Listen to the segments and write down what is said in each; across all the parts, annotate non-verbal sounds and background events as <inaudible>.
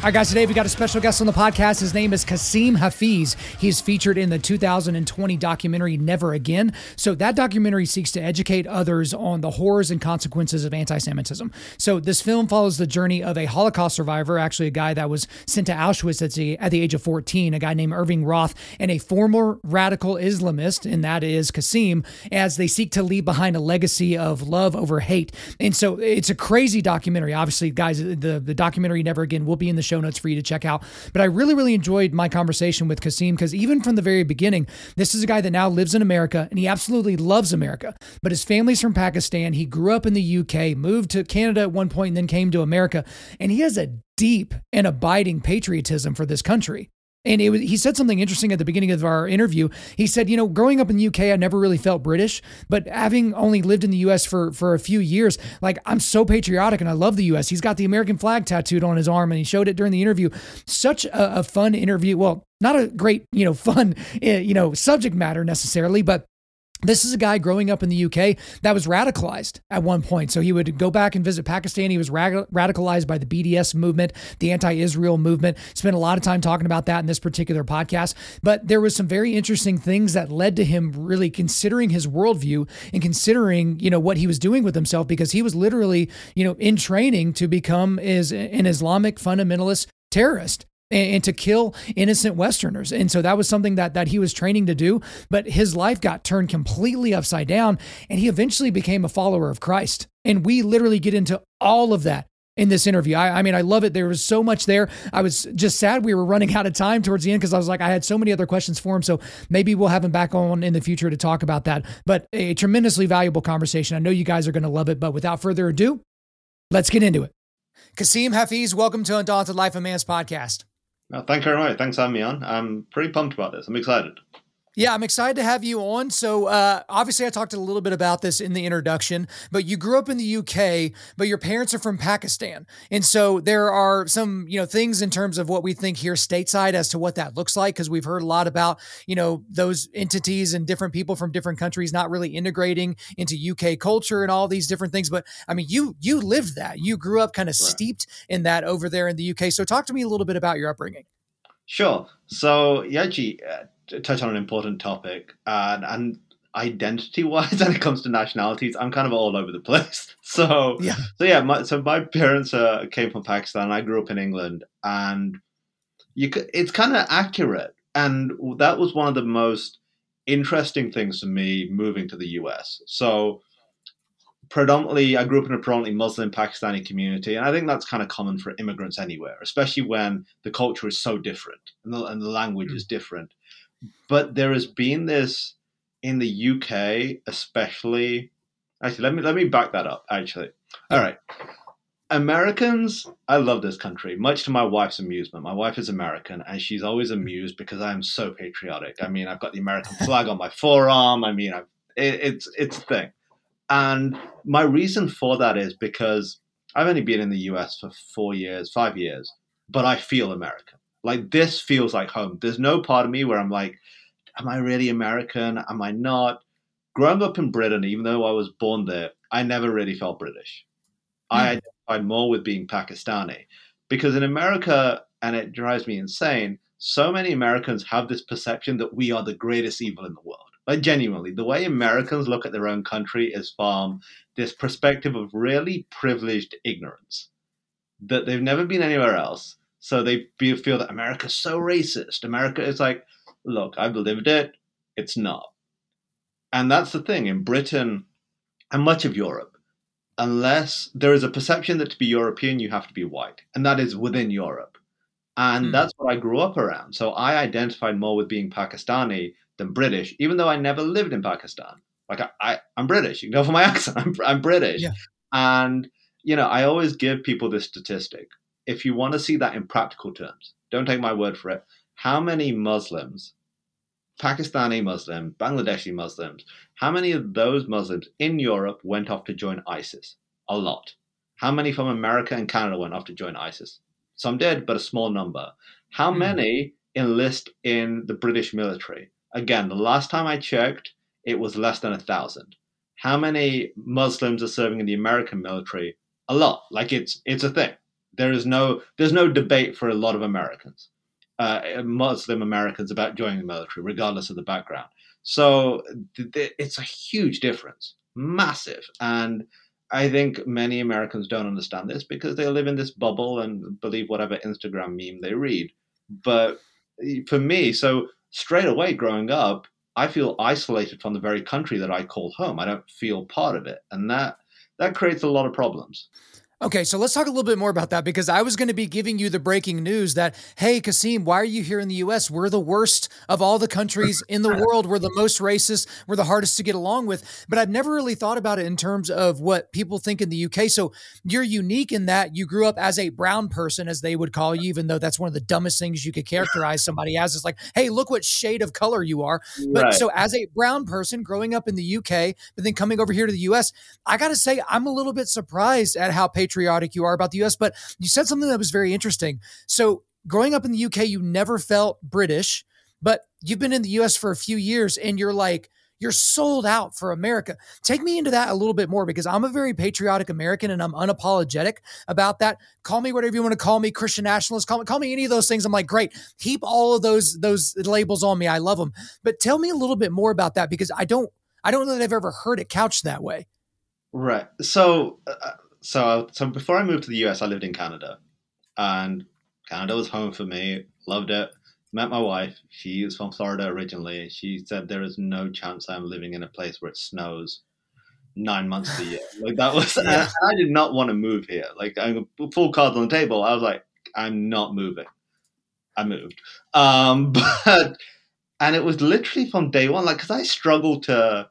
All right, guys, today we got a special guest on the podcast. His name is Kasim Hafeez. He's featured in the 2020 documentary Never Again. So, that documentary seeks to educate others on the horrors and consequences of anti Semitism. So, this film follows the journey of a Holocaust survivor, actually, a guy that was sent to Auschwitz at the, at the age of 14, a guy named Irving Roth, and a former radical Islamist, and that is Kasim, as they seek to leave behind a legacy of love over hate. And so, it's a crazy documentary. Obviously, guys, the, the documentary Never Again will be in the show notes for you to check out. But I really, really enjoyed my conversation with Kasim because even from the very beginning, this is a guy that now lives in America and he absolutely loves America. But his family's from Pakistan. He grew up in the UK, moved to Canada at one point, and then came to America. And he has a deep and abiding patriotism for this country. And it was, he said something interesting at the beginning of our interview. He said, you know, growing up in the UK, I never really felt British, but having only lived in the US for, for a few years, like I'm so patriotic and I love the US. He's got the American flag tattooed on his arm and he showed it during the interview. Such a, a fun interview. Well, not a great, you know, fun, eh, you know, subject matter necessarily, but this is a guy growing up in the UK that was radicalized at one point. So he would go back and visit Pakistan. He was radicalized by the BDS movement, the anti Israel movement. Spent a lot of time talking about that in this particular podcast. But there was some very interesting things that led to him really considering his worldview and considering, you know, what he was doing with himself because he was literally, you know, in training to become is an Islamic fundamentalist terrorist and, to kill innocent Westerners. And so that was something that that he was training to do. But his life got turned completely upside down, and he eventually became a follower of Christ. And we literally get into all of that in this interview. I, I, mean, I love it. There was so much there. I was just sad we were running out of time towards the end because I was like, I had so many other questions for him. So maybe we'll have him back on in the future to talk about that. But a tremendously valuable conversation. I know you guys are going to love it. But without further ado, let's get into it. Kasim Hafeez, welcome to Undaunted Life of Man's podcast. Well, thank you very much. Thanks for having me on. I'm pretty pumped about this. I'm excited. Yeah, I'm excited to have you on. So, uh, obviously, I talked a little bit about this in the introduction, but you grew up in the UK, but your parents are from Pakistan. And so, there are some, you know, things in terms of what we think here stateside as to what that looks like, because we've heard a lot about, you know, those entities and different people from different countries not really integrating into UK culture and all these different things. But I mean, you you lived that. You grew up kind of right. steeped in that over there in the UK. So, talk to me a little bit about your upbringing. Sure. So, Yaji, uh, touch on an important topic, and, and identity wise, <laughs> when it comes to nationalities, I'm kind of all over the place. <laughs> So yeah, so yeah, my, so my parents uh, came from Pakistan. I grew up in England, and you could, it's kind of accurate, and that was one of the most interesting things for me moving to the US. So predominantly, I grew up in a predominantly Muslim Pakistani community, and I think that's kind of common for immigrants anywhere, especially when the culture is so different and the, and the language mm. is different but there has been this in the UK, especially. Actually, let me let me back that up. Actually, all right. Americans, I love this country, much to my wife's amusement. My wife is American, and she's always amused because I am so patriotic. I mean, I've got the American <laughs> flag on my forearm. I mean, I've, it, it's it's a thing. And my reason for that is because I've only been in the US for four years, five years, but I feel American. Like this feels like home. There's no part of me where I'm like, am I really American? Am I not? Growing up in Britain, even though I was born there, I never really felt British. Mm. I hmm. identified more with being Pakistani because in America, and it drives me insane, so many Americans have this perception that we are the greatest evil in the world. Like genuinely, the way Americans look at their own country is from this perspective of really privileged ignorance that they've never been anywhere else. So they feel that America's so racist. America is like, look, I've lived it. It's not. And that's the thing in Britain and much of Europe, unless there is a perception that to be European, you have to be white, and that is within Europe. And mm. that's what I grew up around. So I identified more with being Pakistani than British, even though I never lived in Pakistan. Like I, I am British. You can tell from my <laughs> accent, I'm, I'm British. Yeah. And you know, I always give people this statistic if you want to see that in practical terms, don't take my word for it. How many Muslims Pakistani Muslim, Bangladeshi Muslims, how many of those Muslims in Europe went off to join ISIS? A lot. How many from America and Canada went off to join ISIS? Some did, but a small number. How mm. many enlist in the British military? Again, the last time I checked, it was less than a thousand. How many Muslims are serving in the American military? A lot. Like it's it's a thing. There is no there's no debate for a lot of Americans, uh, Muslim Americans, about joining the military, regardless of the background. So th- th- it's a huge difference, massive, and I think many Americans don't understand this because they live in this bubble and believe whatever Instagram meme they read. But for me, so straight away growing up, I feel isolated from the very country that I call home. I don't feel part of it, and that that creates a lot of problems. Okay, so let's talk a little bit more about that because I was going to be giving you the breaking news that, hey, Kasim, why are you here in the US? We're the worst of all the countries <laughs> in the world. We're the most racist. We're the hardest to get along with. But I've never really thought about it in terms of what people think in the UK. So you're unique in that you grew up as a brown person, as they would call you, even though that's one of the dumbest things you could characterize somebody as. It's like, hey, look what shade of color you are. But right. so as a brown person growing up in the UK, but then coming over here to the US, I got to say, I'm a little bit surprised at how patriotic patriotic you are about the US, but you said something that was very interesting. So, growing up in the UK, you never felt British, but you've been in the US for a few years and you're like, you're sold out for America. Take me into that a little bit more because I'm a very patriotic American and I'm unapologetic about that. Call me whatever you want to call me, Christian nationalist, call me, call me any of those things. I'm like, great. Heap all of those those labels on me. I love them. But tell me a little bit more about that because I don't I don't know that I've ever heard it couched that way. Right. So uh, so so before I moved to the US, I lived in Canada, and Canada was home for me. Loved it. Met my wife. She is from Florida originally. She said there is no chance I'm living in a place where it snows nine months a year. Like that was, <laughs> yeah. I did not want to move here. Like I'm full cards on the table. I was like, I'm not moving. I moved, um, <laughs> but and it was literally from day one. Like because I struggled to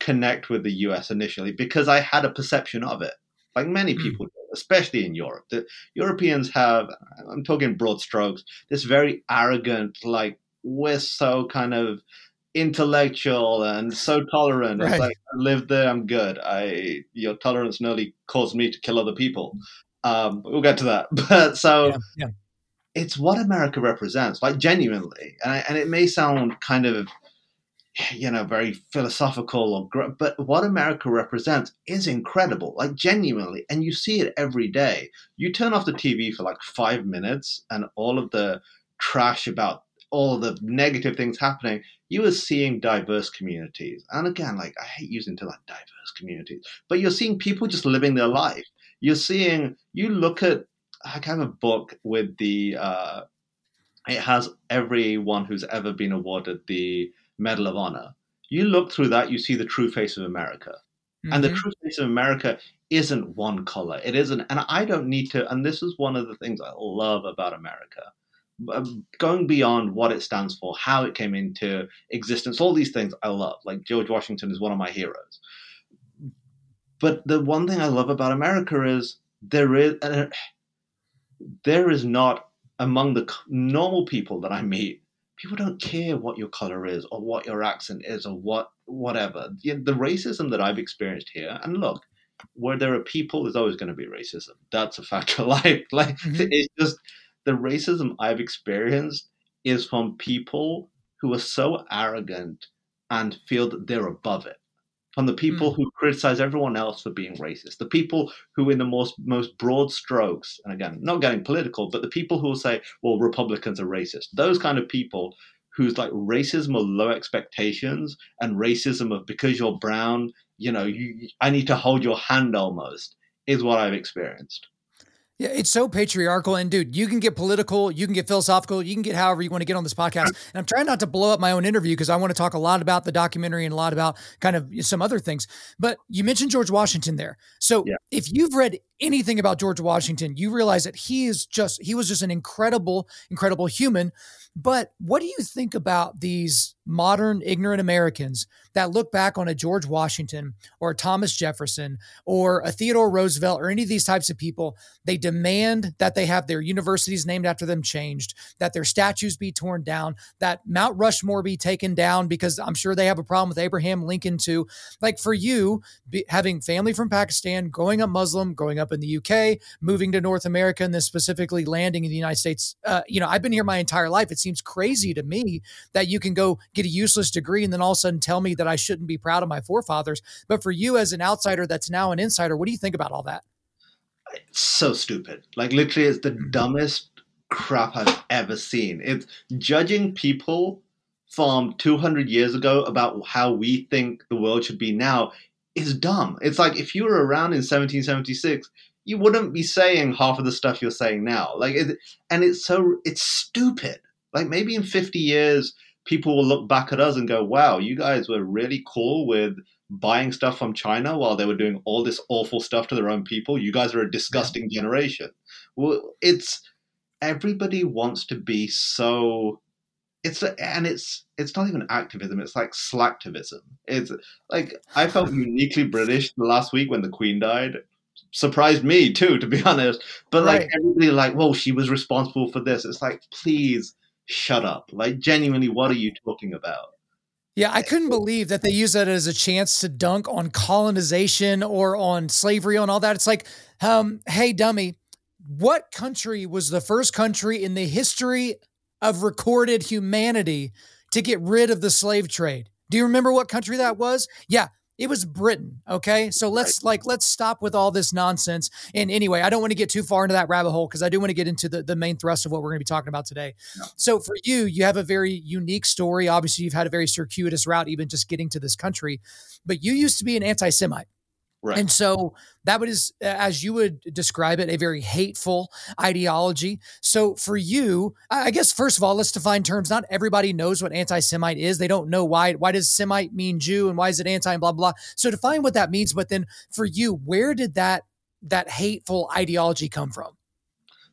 connect with the US initially because I had a perception of it like many hmm. people do, especially in Europe. The Europeans have, I'm talking broad strokes, this very arrogant, like, we're so kind of intellectual and so tolerant. Right. It's like, I live there, I'm good. I Your tolerance nearly caused me to kill other people. Um, we'll get to that. <laughs> But so. Yeah, yeah. It's what America represents, like genuinely, and, I, and it may sound kind of you know, very philosophical or, but what America represents is incredible, like genuinely, and you see it every day. You turn off the TV for like five minutes, and all of the trash about all the negative things happening, you are seeing diverse communities. And again, like I hate using to like diverse communities, but you're seeing people just living their life. You're seeing, you look at, I have a book with the, uh, it has everyone who's ever been awarded the Medal of Honor, you look through that, you see the true face of America. Mm-hmm. And the mm-hmm. true face of America isn't one color. It isn't, and I don't need to. And this is one of the things I love about America. Um, going beyond what it stands for, how it came into existence, all these things I love. Like George Washington is one of my heroes. But the one thing I love about America is there is uh, there is not among the normal people that I meet people don't care what your color is or what your accent is or what whatever. The, the racism that I've experienced here, and look, where there are people, there's always going to be racism. That's a fact of <laughs> life. Like mm-hmm. it's just the racism I've experienced is from people who are so arrogant and feel that they're above it from the people mm. who criticize everyone else for being racist, the people who, in the most most broad strokes, and again, not getting political, but the people who will say, "Well, Republicans are racist." Those kind of people whose like racism of low expectations and racism of because you're brown, you know, you, I need to hold your hand almost is what I've experienced. Yeah, it's so patriarchal. And dude, you can get political, you can get philosophical, you can get however you want to get on this podcast. And I'm trying not to blow up my own interview because I want to talk a lot about the documentary and a lot about kind of some other things. But you mentioned George Washington there. So yeah. if you've read anything about George Washington, you realize that he is just he was just an incredible, incredible human. But what do you think about these modern ignorant Americans that look back on a George Washington or a Thomas Jefferson or a Theodore Roosevelt or any of these types of people? They demand that they have their universities named after them changed, that their statues be torn down, that Mount Rushmore be taken down because I'm sure they have a problem with Abraham Lincoln too. Like for you, be, having family from Pakistan, growing up Muslim, growing up in the UK, moving to North America, and then specifically landing in the United States, uh, you know, I've been here my entire life. It seems crazy to me that you can go get a useless degree and then all of a sudden tell me that I shouldn't be proud of my forefathers. But for you as an outsider that's now an insider, what do you think about all that? It's so stupid. Like literally, it's the mm-hmm. dumbest crap I've ever seen. It's judging people from 200 years ago about how we think the world should be now is dumb. It's like if you were around in 1776, you wouldn't be saying half of the stuff you're saying now. Like, it, and it's so it's stupid. Like maybe in 50 years, people will look back at us and go, "Wow, you guys were really cool with." buying stuff from China while they were doing all this awful stuff to their own people. You guys are a disgusting generation. Well, it's everybody wants to be so it's and it's it's not even activism it's like slacktivism. It's like i felt uniquely british last week when the queen died. Surprised me too to be <laughs> honest. But right. like everybody like well she was responsible for this. It's like please shut up. Like genuinely what are you talking about? Yeah, I couldn't believe that they use that as a chance to dunk on colonization or on slavery and all that. It's like, um, hey, dummy, what country was the first country in the history of recorded humanity to get rid of the slave trade. Do you remember what country that was? Yeah, it was Britain. Okay. So let's like, let's stop with all this nonsense. And anyway, I don't want to get too far into that rabbit hole because I do want to get into the, the main thrust of what we're going to be talking about today. So for you, you have a very unique story. Obviously, you've had a very circuitous route, even just getting to this country, but you used to be an anti Semite. Right. And so that was, as you would describe it, a very hateful ideology. So for you, I guess first of all, let's define terms. Not everybody knows what anti-Semite is. They don't know why. Why does Semite mean Jew, and why is it anti and blah blah. blah. So define what that means. But then for you, where did that that hateful ideology come from?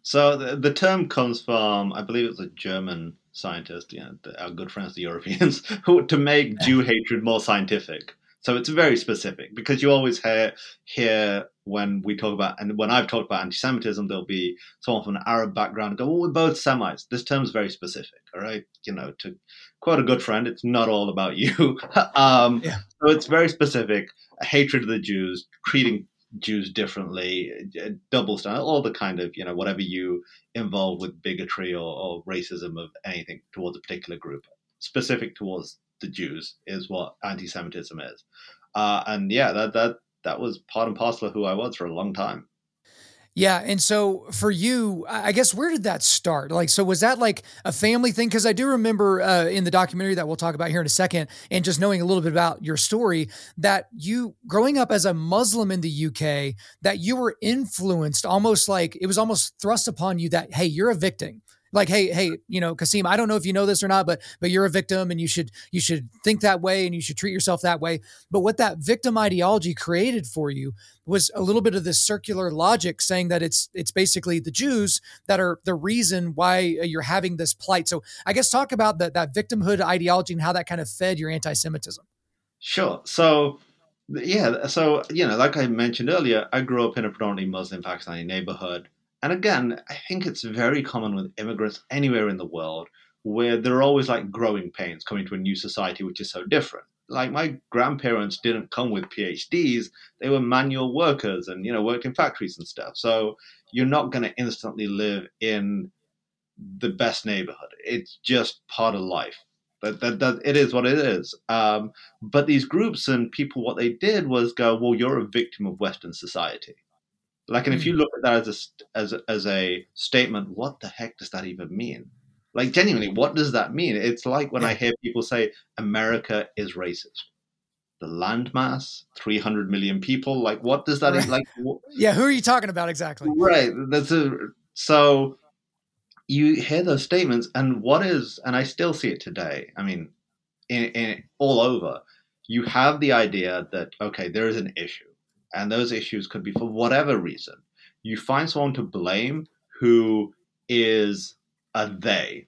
So the, the term comes from, I believe it's a German scientist, you know, our good friends the Europeans, <laughs> who to make Jew hatred more scientific. So it's very specific because you always hear hear when we talk about and when I've talked about anti-Semitism, there'll be someone from an Arab background go, "Well, we're both Semites." This term's very specific, all right. You know, to quote a good friend, it's not all about you. <laughs> um, yeah. So it's very specific: hatred of the Jews, treating Jews differently, double standard, all the kind of you know whatever you involve with bigotry or, or racism of anything towards a particular group, specific towards the Jews is what anti-Semitism is, uh, and yeah, that that that was part and parcel of who I was for a long time. Yeah. And so for you, I guess where did that start? Like, so was that like a family thing? Because I do remember uh, in the documentary that we'll talk about here in a second, and just knowing a little bit about your story, that you growing up as a Muslim in the UK, that you were influenced almost like it was almost thrust upon you that, hey, you're a victim like hey hey you know Kasim I don't know if you know this or not but but you're a victim and you should you should think that way and you should treat yourself that way. But what that victim ideology created for you was a little bit of this circular logic saying that it's it's basically the Jews that are the reason why uh, you're having this plight. So I guess talk about that that victimhood ideology and how that kind of fed your anti-Semitism. Sure. So yeah so you know like I mentioned earlier I grew up in a predominantly Muslim Pakistani neighborhood and again, I think it's very common with immigrants anywhere in the world where there are always like growing pains coming to a new society which is so different. Like my grandparents didn't come with PhDs; they were manual workers and you know worked in factories and stuff. So you're not going to instantly live in the best neighborhood. It's just part of life. That, that, that it is what it is. Um, but these groups and people, what they did was go, well, you're a victim of Western society. Like, and if you hmm. look at that as a as as a statement, what the heck does that even mean? Like, genuinely, what does that mean? It's like when. I hear people say America is racist. The landmass, three hundred million people. Like, what does that right. like? What, <laughs> yeah, who are you talking about exactly? Right. That's a so you hear those statements, and what is, and I still see it today. I mean, in, in all over, you have the idea that okay, there is an issue and those issues could be for whatever reason. you find someone to blame who is a they.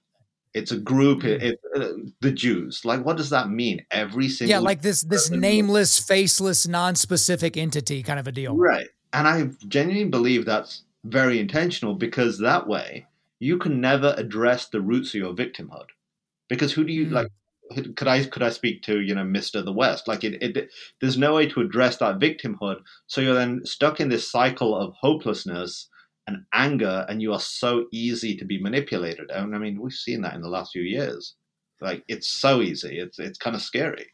It's a group. It, it, uh, the Jews. Like, what does that mean? Every single yeah, like this this nameless, faceless, non-specific entity kind of a deal, right? And I genuinely believe that's very intentional because that way you can never address the roots of your victimhood. Because who do you mm. like? Could I could I speak to you know Mister the West? Like it, it, there's no way to address that victimhood. So you're then stuck in this cycle of hopelessness and anger, and you are so easy to be manipulated. And I mean, we've seen that in the last few years. Like it's so easy. It's it's kind of scary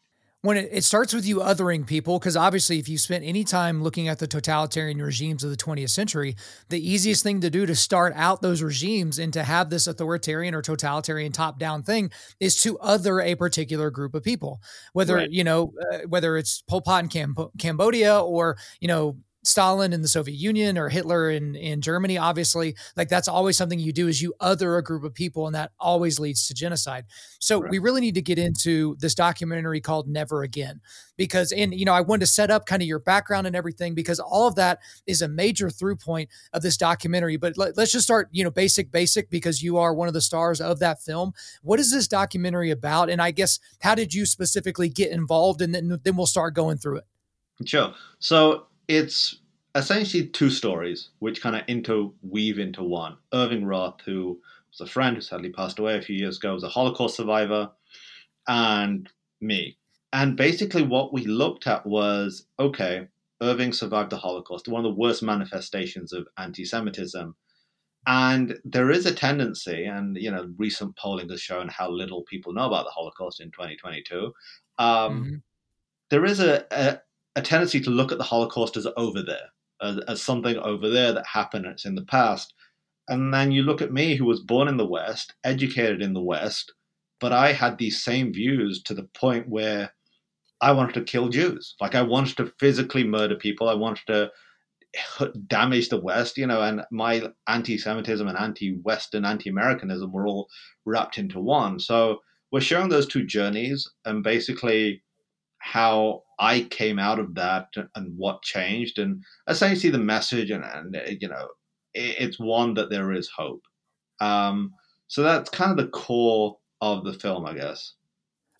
when it, it, starts with you othering people, because obviously, if you spent any time looking at the totalitarian regimes of the 20th century, the easiest thing to do to start out those regimes and to have this authoritarian or totalitarian top down thing is to other a particular group of people, whether, right. you know, uh, whether it's Pol Pot in Cam- Cambodia or, you know, Stalin in the Soviet Union or Hitler in, in Germany, obviously, like that's always something you do is you other a group of people and that always leads to genocide. So right. we really need to get into this documentary called Never Again because, and you know, I wanted to set up kind of your background and everything because all of that is a major through point of this documentary. But let, us just start, you know, basic, basic because you are one of the stars of that film. What is this documentary about? And I guess, how did you specifically get involved? And then, then we'll start going through it. Sure. So it's essentially two stories which kind of interweave into one. Irving Roth, who was a friend who sadly passed away a few years ago, was a Holocaust survivor, and me. And basically, what we looked at was okay, Irving survived the Holocaust, one of the worst manifestations of anti Semitism. And there is a tendency, and you know, recent polling has shown how little people know about the Holocaust in 2022. Um, mm-hmm. there is a, a, a tendency to look at the Holocaust as over there, as, as something over there that happened, it's in the past. And then you look at me, who was born in the West, educated in the West, but I had these same views to the point where I wanted to kill Jews. Like I wanted to physically murder people. I wanted to damage the West, you know, and my anti Semitism and anti Western, anti Americanism were all wrapped into one. So we're showing those two journeys and basically how I came out of that and what changed, and essentially the message, and, and you know, it, it's one that there is hope. Um, so that's kind of the core of the film, I guess.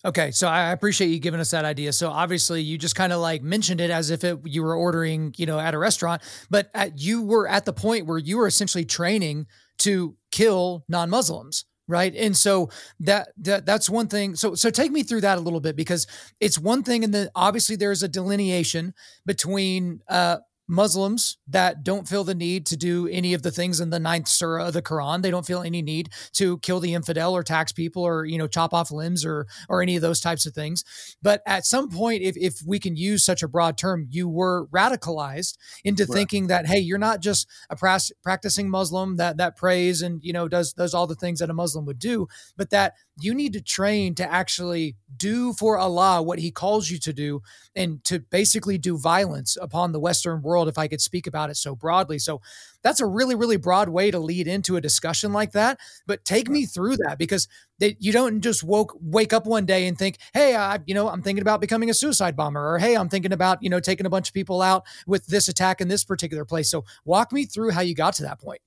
Okay, so I appreciate you giving us that idea. So obviously, you just kind of like mentioned it as if it, you were ordering, you know, at a restaurant, but at, you were at the point where you were essentially training to kill non-Muslims right? And so that, that that's one thing. So so take me through that a little bit because it's one thing and then obviously there's a delineation between uh Muslims that don't feel the need to do any of the things in the ninth surah of the Quran. They don't feel any need to kill the infidel or tax people or, you know, chop off limbs or or any of those types of things. But at some point, if, if we can use such a broad term, you were radicalized into right. thinking that, hey, you're not just a practicing Muslim that that prays and, you know, does does all the things that a Muslim would do, but that you need to train to actually do for Allah what he calls you to do and to basically do violence upon the Western world, if I could speak about it so broadly. So that's a really, really broad way to lead into a discussion like that. But take me through that because they, you don't just woke wake up one day and think, hey, I, you know, I'm thinking about becoming a suicide bomber, or hey, I'm thinking about, you know, taking a bunch of people out with this attack in this particular place. So walk me through how you got to that point.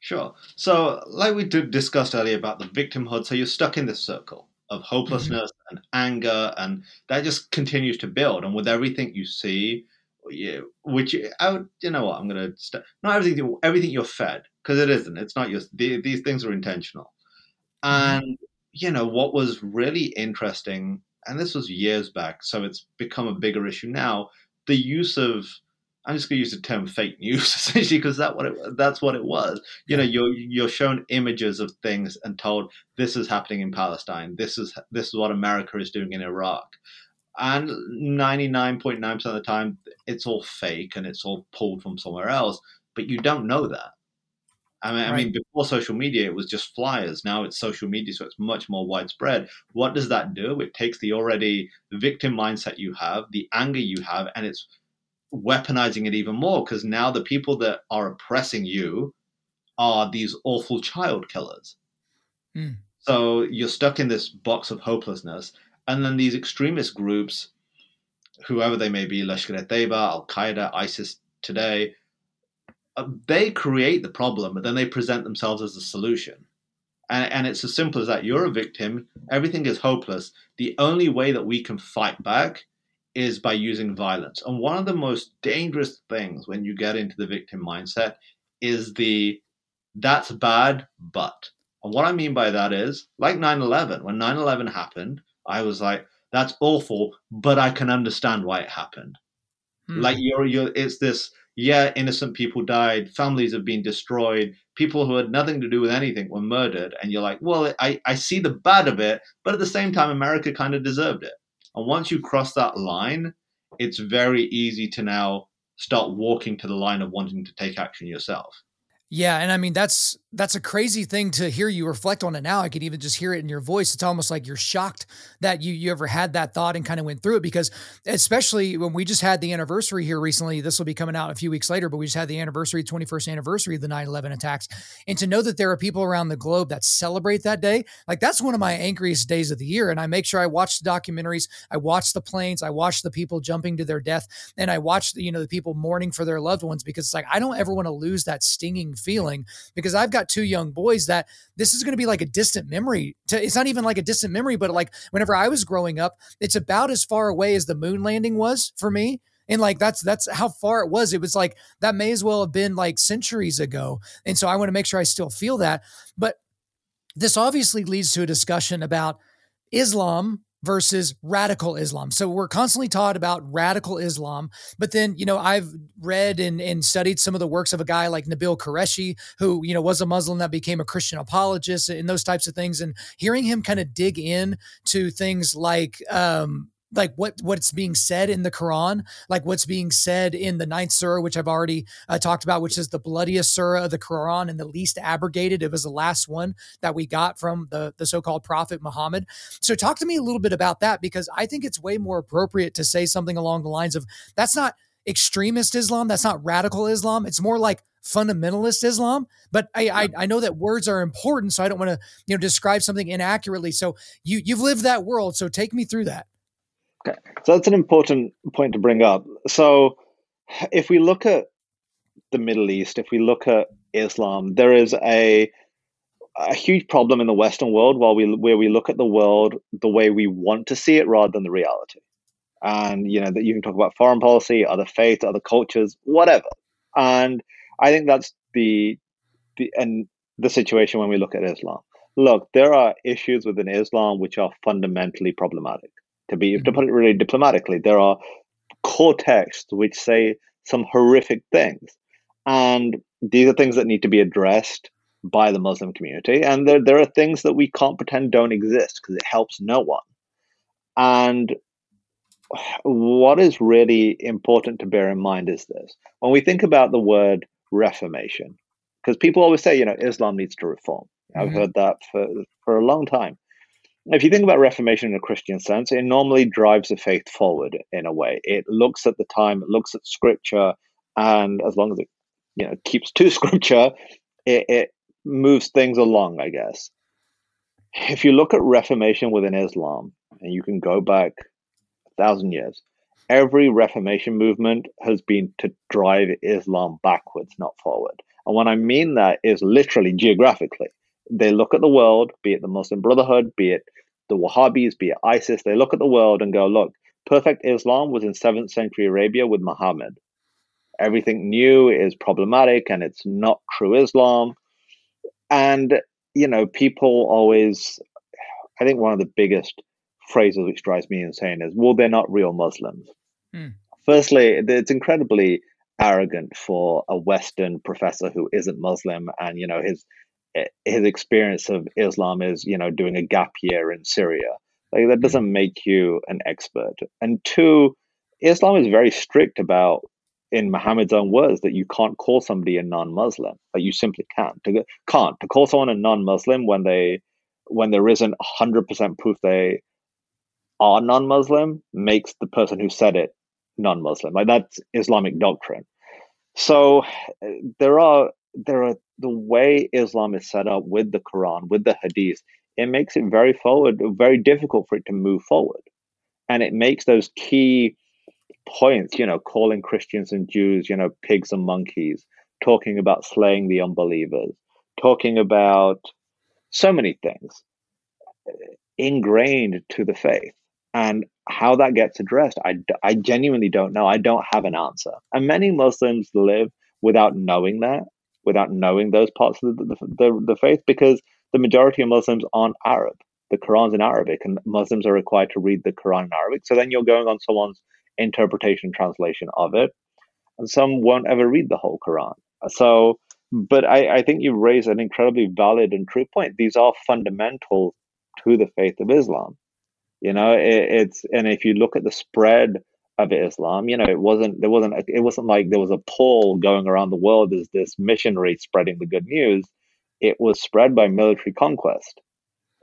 Sure. So, like we discussed earlier about the victimhood, so you're stuck in this circle of hopelessness mm-hmm. and anger, and that just continues to build. And with everything you see, you, which I would, you know what, I'm going to st- not everything everything you're fed because it isn't. It's not just the, these things are intentional. Mm-hmm. And you know what was really interesting, and this was years back, so it's become a bigger issue now. The use of I'm just to use the term fake <laughs> news essentially because that what it, that's what it was. You know, you're you're shown images of things and told this is happening in Palestine. This is this is what America is doing in Iraq. And 99.9% of the time, it's all fake and it's all pulled from somewhere else. But you don't know that. I mean, right. I mean, before social media, it was just flyers. Now it's social media, so it's much more widespread. What does that do? It takes the already victim mindset you have, the anger you have, and it's weaponizing it even more because now the people that are oppressing you are these awful child killers. Mm. So you're stuck in this box of hopelessness. And then these extremist groups, whoever they may be, Lashkar e Taiba, Al Qaeda, ISIS today, uh, they create the problem, but then they present themselves as the solution. And, and it's as simple as that. You're a victim. Everything is hopeless. The only way that we can fight back is by using violence. And one of the most dangerous things when you get into the victim mindset is the that's bad, but. And what I mean by that is like 9 11. When 9 11 happened, I was like, that's awful, but I can understand why it happened. Hmm. Like you're, you're, it's this yeah, innocent people died, families have been destroyed, people who had nothing to do with anything were murdered. And you're like, well, I, I see the bad of it, but at the same time, America kind of deserved it. And once you cross that line, it's very easy to now start walking to the line of wanting to take action yourself. Yeah, and I mean that's that's a crazy thing to hear you reflect on it now. I could even just hear it in your voice. It's almost like you're shocked that you you ever had that thought and kind of went through it because especially when we just had the anniversary here recently, this will be coming out a few weeks later, but we just had the anniversary, 21st anniversary of the 9/11 attacks. And to know that there are people around the globe that celebrate that day, like that's one of my angriest days of the year and I make sure I watch the documentaries, I watch the planes, I watch the people jumping to their death, and I watch the, you know the people mourning for their loved ones because it's like I don't ever want to lose that stinging feeling because I've got two young boys that this is going to be like a distant memory. To, it's not even like a distant memory, but like whenever I was growing up, it's about as far away as the moon landing was for me. And like that's that's how far it was. It was like that may as well have been like centuries ago. And so I want to make sure I still feel that. But this obviously leads to a discussion about Islam versus radical Islam. So we're constantly taught about radical Islam, but then, you know, I've read and, and studied some of the works of a guy like Nabeel Qureshi, who, you know, was a Muslim that became a Christian apologist and those types of things. And hearing him kind of dig in to things like, um, like what what's being said in the Quran, like what's being said in the ninth surah, which I've already uh, talked about, which is the bloodiest surah of the Quran and the least abrogated. It was the last one that we got from the the so-called Prophet Muhammad. So talk to me a little bit about that because I think it's way more appropriate to say something along the lines of that's not extremist Islam, that's not radical Islam. It's more like fundamentalist Islam. But I, I, I know that words are important, so I don't want to you know describe something inaccurately. So you you've lived that world, so take me through that. Okay. So that's an important point to bring up. So if we look at the Middle East, if we look at Islam, there is a a huge problem in the Western world while we where we look at the world the way we want to see it rather than the reality. And you know that you can talk about foreign policy, other faiths, other cultures, whatever. And I think that's the the and the situation when we look at Islam. Look, there are issues within Islam which are fundamentally problematic to be to put it really diplomatically there are core texts which say some horrific things. And these are things that need to be addressed by the muslim community. And there, there are things that we can't pretend don't exist because it helps no one. And what is really important to bear in mind is this. When we think about the word reformation because people always say you know islam needs to reform. I've mm-hmm. heard that for for a long time if you think about Reformation in a Christian sense, it normally drives the faith forward in a way. It looks at the time, it looks at Scripture, and as long as it you know keeps to <laughs> Scripture, it, it moves things along. I guess. If you look at Reformation within Islam, and you can go back a thousand years, every Reformation movement has been to drive Islam backwards, not forward. And what I mean that is literally geographically they look at the world, be it the Muslim Brotherhood, be it the Wahhabis, be it ISIS, they look at the world and go, look, perfect Islam was in 7th century Arabia with Muhammad. Everything new is problematic and it's not true Islam. And, you know, people always, I think one of the biggest phrases which drives me insane is, well, they're not real Muslims. Hmm. Firstly, it's incredibly arrogant for a Western professor who isn't Muslim and, you know, his his experience of Islam is, you know, doing a gap year in Syria. Like that doesn't mm-hmm. make you an expert. And two, Islam is very strict about, in Muhammad's own words, that you can't call somebody a non-Muslim. Like you simply can't. To, can't to call someone a non-Muslim when they when there isn't hundred percent proof they are non-Muslim makes the person who said it non-Muslim. Like that's Islamic doctrine. So there are there are the way Islam is set up with the Quran, with the Hadith, it makes it very forward, very difficult for it to move forward, and it makes those key points, you know, calling Christians and Jews, you know, pigs and monkeys, talking about slaying the unbelievers, talking about so many things eh, ingrained to the faith. And how that gets addressed, I, I genuinely don't know. I don't have an answer. And many Muslims live without knowing that, without knowing those parts of the, the, the, the faith, because the majority of Muslims aren't Arab. The Quran's in Arabic, and Muslims are required to read the Quran in Arabic. So then you're going on someone's interpretation translation of it, and some won't ever read the whole Quran. So, but I, I think you raise an incredibly valid and true point. These are fundamental to the faith of Islam. You know, it, it's and if you look at the spread of Islam, you know, it wasn't there wasn't it wasn't like there was a Paul going around the world as this missionary spreading the good news. It was spread by military conquest,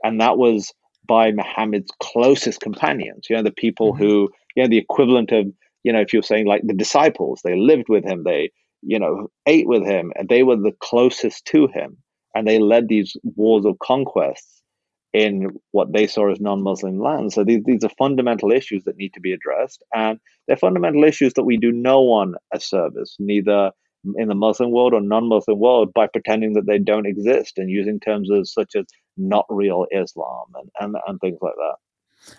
and that was by Muhammad's closest companions. You know, the people mm-hmm. who you know the equivalent of you know if you're saying like the disciples, they lived with him, they you know ate with him, and they were the closest to him, and they led these wars of conquests in what they saw as non-Muslim lands. So these, these are fundamental issues that need to be addressed, and they're fundamental issues that we do no one a service, neither in the Muslim world or non-Muslim world, by pretending that they don't exist and using terms as such as not real Islam and, and, and things like that.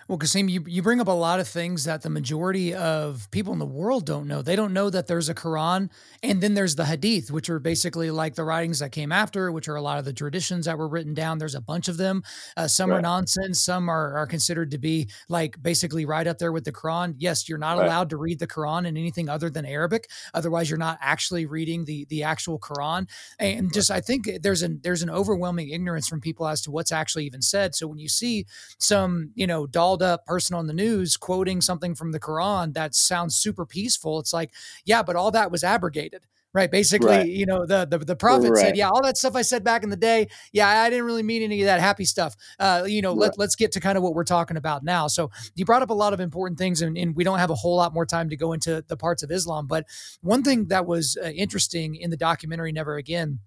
Well, Kasim, you, you bring up a lot of things that the majority of people in the world don't know. They don't know that there's a Quran and then there's the Hadith, which are basically like the writings that came after, which are a lot of the traditions that were written down. There's a bunch of them. Uh, some right. are nonsense. Some are, are considered to be like basically right up there with the Quran. Yes, you're not right. allowed to read the Quran in anything other than Arabic. Otherwise, you're not actually reading the the actual Quran. And just I think there's an there's an overwhelming ignorance from people as to what's actually even said. So when you see some, you know, dolled up person on the news quoting something from the Quran that sounds super peaceful. It's like, yeah, but all that was abrogated. Right. Basically, right. you know, the, the, the prophet right. said, yeah, all that stuff I said back in the day. Yeah, I didn't really mean any of that happy stuff. Uh, you know, right. let, let's get to kind of what we're talking about now. So you brought up a lot of important things and, and, we don't have a whole lot more time to go into the parts of Islam. But one thing that was uh, interesting in the documentary, Never Again,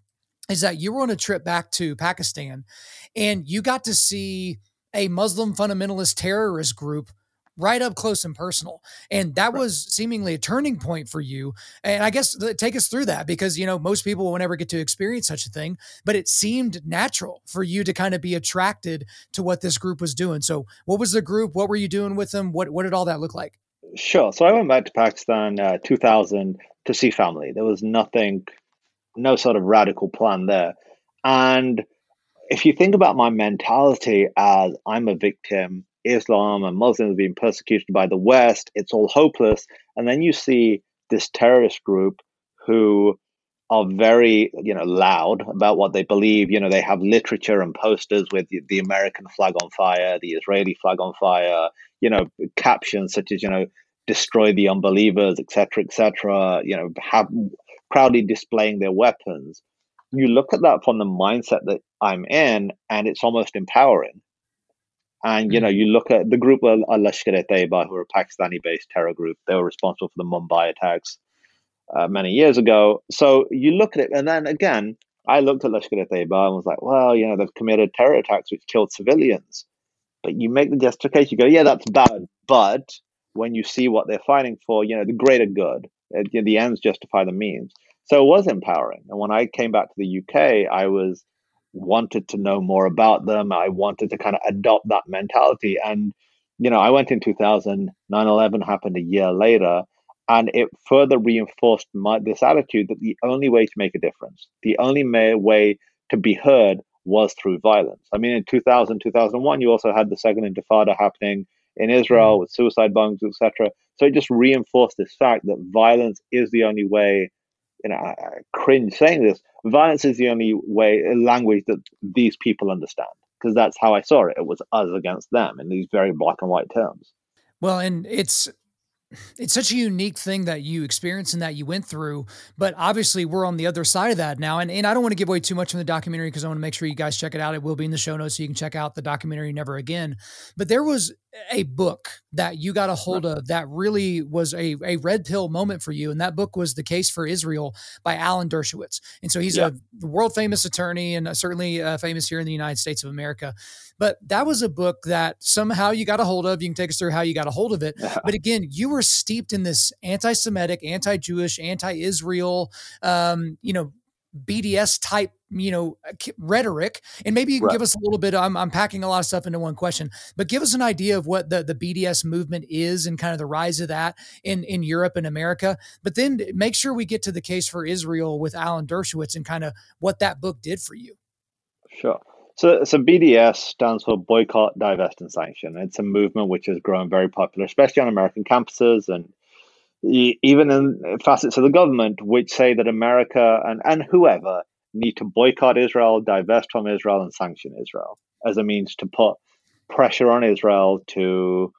is that you were on a trip back to Pakistan and you got to see a Muslim fundamentalist terrorist group right up close and personal. And that was seemingly a turning point for you. And I guess take us through that because, you know, most people will never get to experience such a thing, but it seemed natural for you to kind of be attracted to what this group was doing. So, what was the group? What were you doing with them? What, what did all that look like? Sure. So, I went back to Pakistan uh, 2000 to see family. There was nothing, no sort of radical plan there. And if you think about my mentality as I'm a victim, Islam and Muslims being persecuted by the West, it's all hopeless. And then you see this terrorist group who are very, you know, loud about what they believe. You know, they have literature and posters with the American flag on fire, the Israeli flag on fire, you know, captions such as, you know, destroy the unbelievers, etc., etc., you know, have proudly displaying their weapons you look at that from the mindset that I'm in, and it's almost empowering. And you know, mm. you look at the group of Lashkar-e-Taiba, who are a Pakistani-based terror group. They were responsible for the Mumbai attacks uh, many years ago. So you look at it, and then again, I looked at Lashkar-e-Taiba and was like, well, you know, they've committed terror attacks which killed civilians. But you make the justification, you go, yeah, that's bad. But when you see what they're fighting for, you know, the greater good, uh, the ends justify the means. So it was empowering. And when I came back to the UK, I was wanted to know more about them. I wanted to kind of adopt that mentality. And, you know, I went in 2000, 9 11 happened a year later. And it further reinforced my, this attitude that the only way to make a difference, the only way to be heard was through violence. I mean, in 2000, 2001, you also had the second intifada happening in Israel mm. with suicide bombings, etc. So it just reinforced this fact that violence is the only way you know, I, I cringe saying this. Violence is the only way, uh, language that these people understand, because that's how I saw it. It was us against them in these very black and white terms. Well, and it's it's such a unique thing that you experienced and that you went through. But obviously, we're on the other side of that now. And, and I don't want to give away too much from the documentary because I want to make sure you guys check it out. It will be in the show notes so you can check out the documentary Never Again. But there was a book that you got a hold of that really was a, a red pill moment for you. And that book was The Case for Israel by Alan Dershowitz. And so he's yeah. a world famous attorney and certainly uh, famous here in the United States of America. But that was a book that somehow you got a hold of. You can take us through how you got a hold of it. But again, you were steeped in this anti-Semitic, anti-Jewish, anti-Israel, um, you know, BDS type, you know, rhetoric. And maybe you can right. give us a little bit. I'm, I'm packing a lot of stuff into one question, but give us an idea of what the, the BDS movement is and kind of the rise of that in, in Europe and America. But then make sure we get to the case for Israel with Alan Dershowitz and kind of what that book did for you. Sure. So, so BDS stands for Boycott, Divest, and Sanction. It's a movement which has grown very popular, especially on American campuses and even in facets of the government which say that America and, and whoever need to boycott Israel, divest from Israel, and sanction Israel as a means to put pressure on Israel to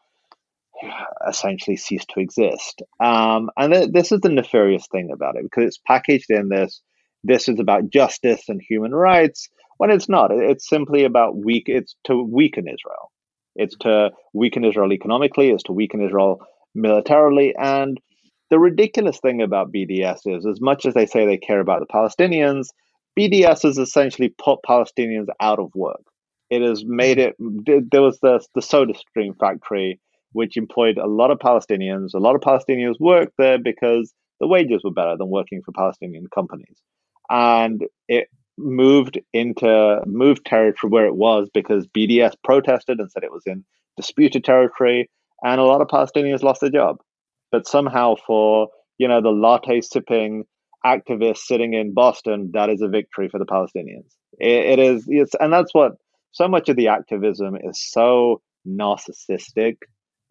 essentially cease to exist. Um, and th- this is the nefarious thing about it because it's packaged in this. This is about justice and human rights when it's not. It's simply about weak. It's to weaken Israel. It's to weaken Israel economically. It's to weaken Israel militarily, and the ridiculous thing about BDS is, as much as they say they care about the Palestinians, BDS has essentially put Palestinians out of work. It has made it. There was the the SodaStream factory, which employed a lot of Palestinians. A lot of Palestinians worked there because the wages were better than working for Palestinian companies, and it moved into moved territory where it was because BDS protested and said it was in disputed territory, and a lot of Palestinians lost their job but somehow for you know the latte sipping activists sitting in Boston, that is a victory for the Palestinians. it, it is, it's, and that's what so much of the activism is so narcissistic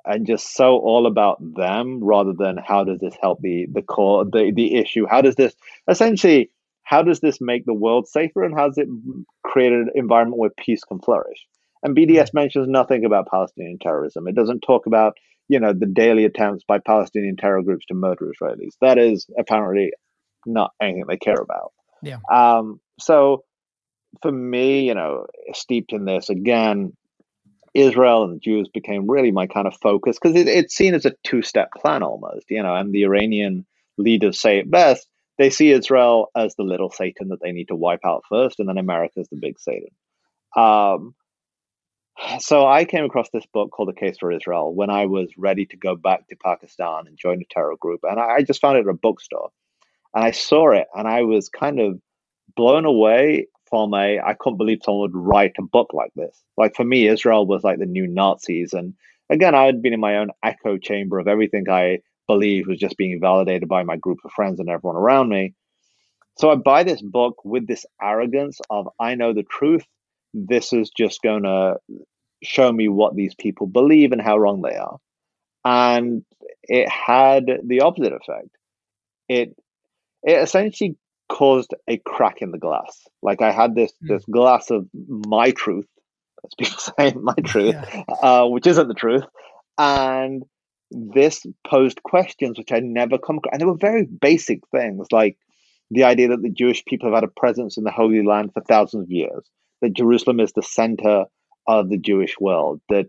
and just so all about them rather than how does this help the the core the the issue how does this essentially how does this make the world safer and how does it create an environment where peace can flourish and bds mentions nothing about palestinian terrorism it doesn't talk about you know, the daily attempts by Palestinian terror groups to murder Israelis. That is apparently not anything they care about. Yeah. Um, so for me, you know, steeped in this again, Israel and the Jews became really my kind of focus because it, it's seen as a two-step plan almost, you know, and the Iranian leaders say it best. They see Israel as the little Satan that they need to wipe out first, and then America is the big Satan. Um, so I came across this book called The Case for Israel when I was ready to go back to Pakistan and join a terror group. And I just found it at a bookstore. And I saw it and I was kind of blown away from a I couldn't believe someone would write a book like this. Like for me, Israel was like the new Nazis. And again, I had been in my own echo chamber of everything I believed was just being validated by my group of friends and everyone around me. So I buy this book with this arrogance of I know the truth this is just going to show me what these people believe and how wrong they are. And it had the opposite effect. It it essentially caused a crack in the glass. Like I had this mm. this glass of my truth, as people <laughs> say, my <laughs> truth, yeah. uh, which isn't the truth, and this posed questions which I'd never come across, and they were very basic things like the idea that the Jewish people have had a presence in the Holy Land for thousands of years, that Jerusalem is the center of the Jewish world. That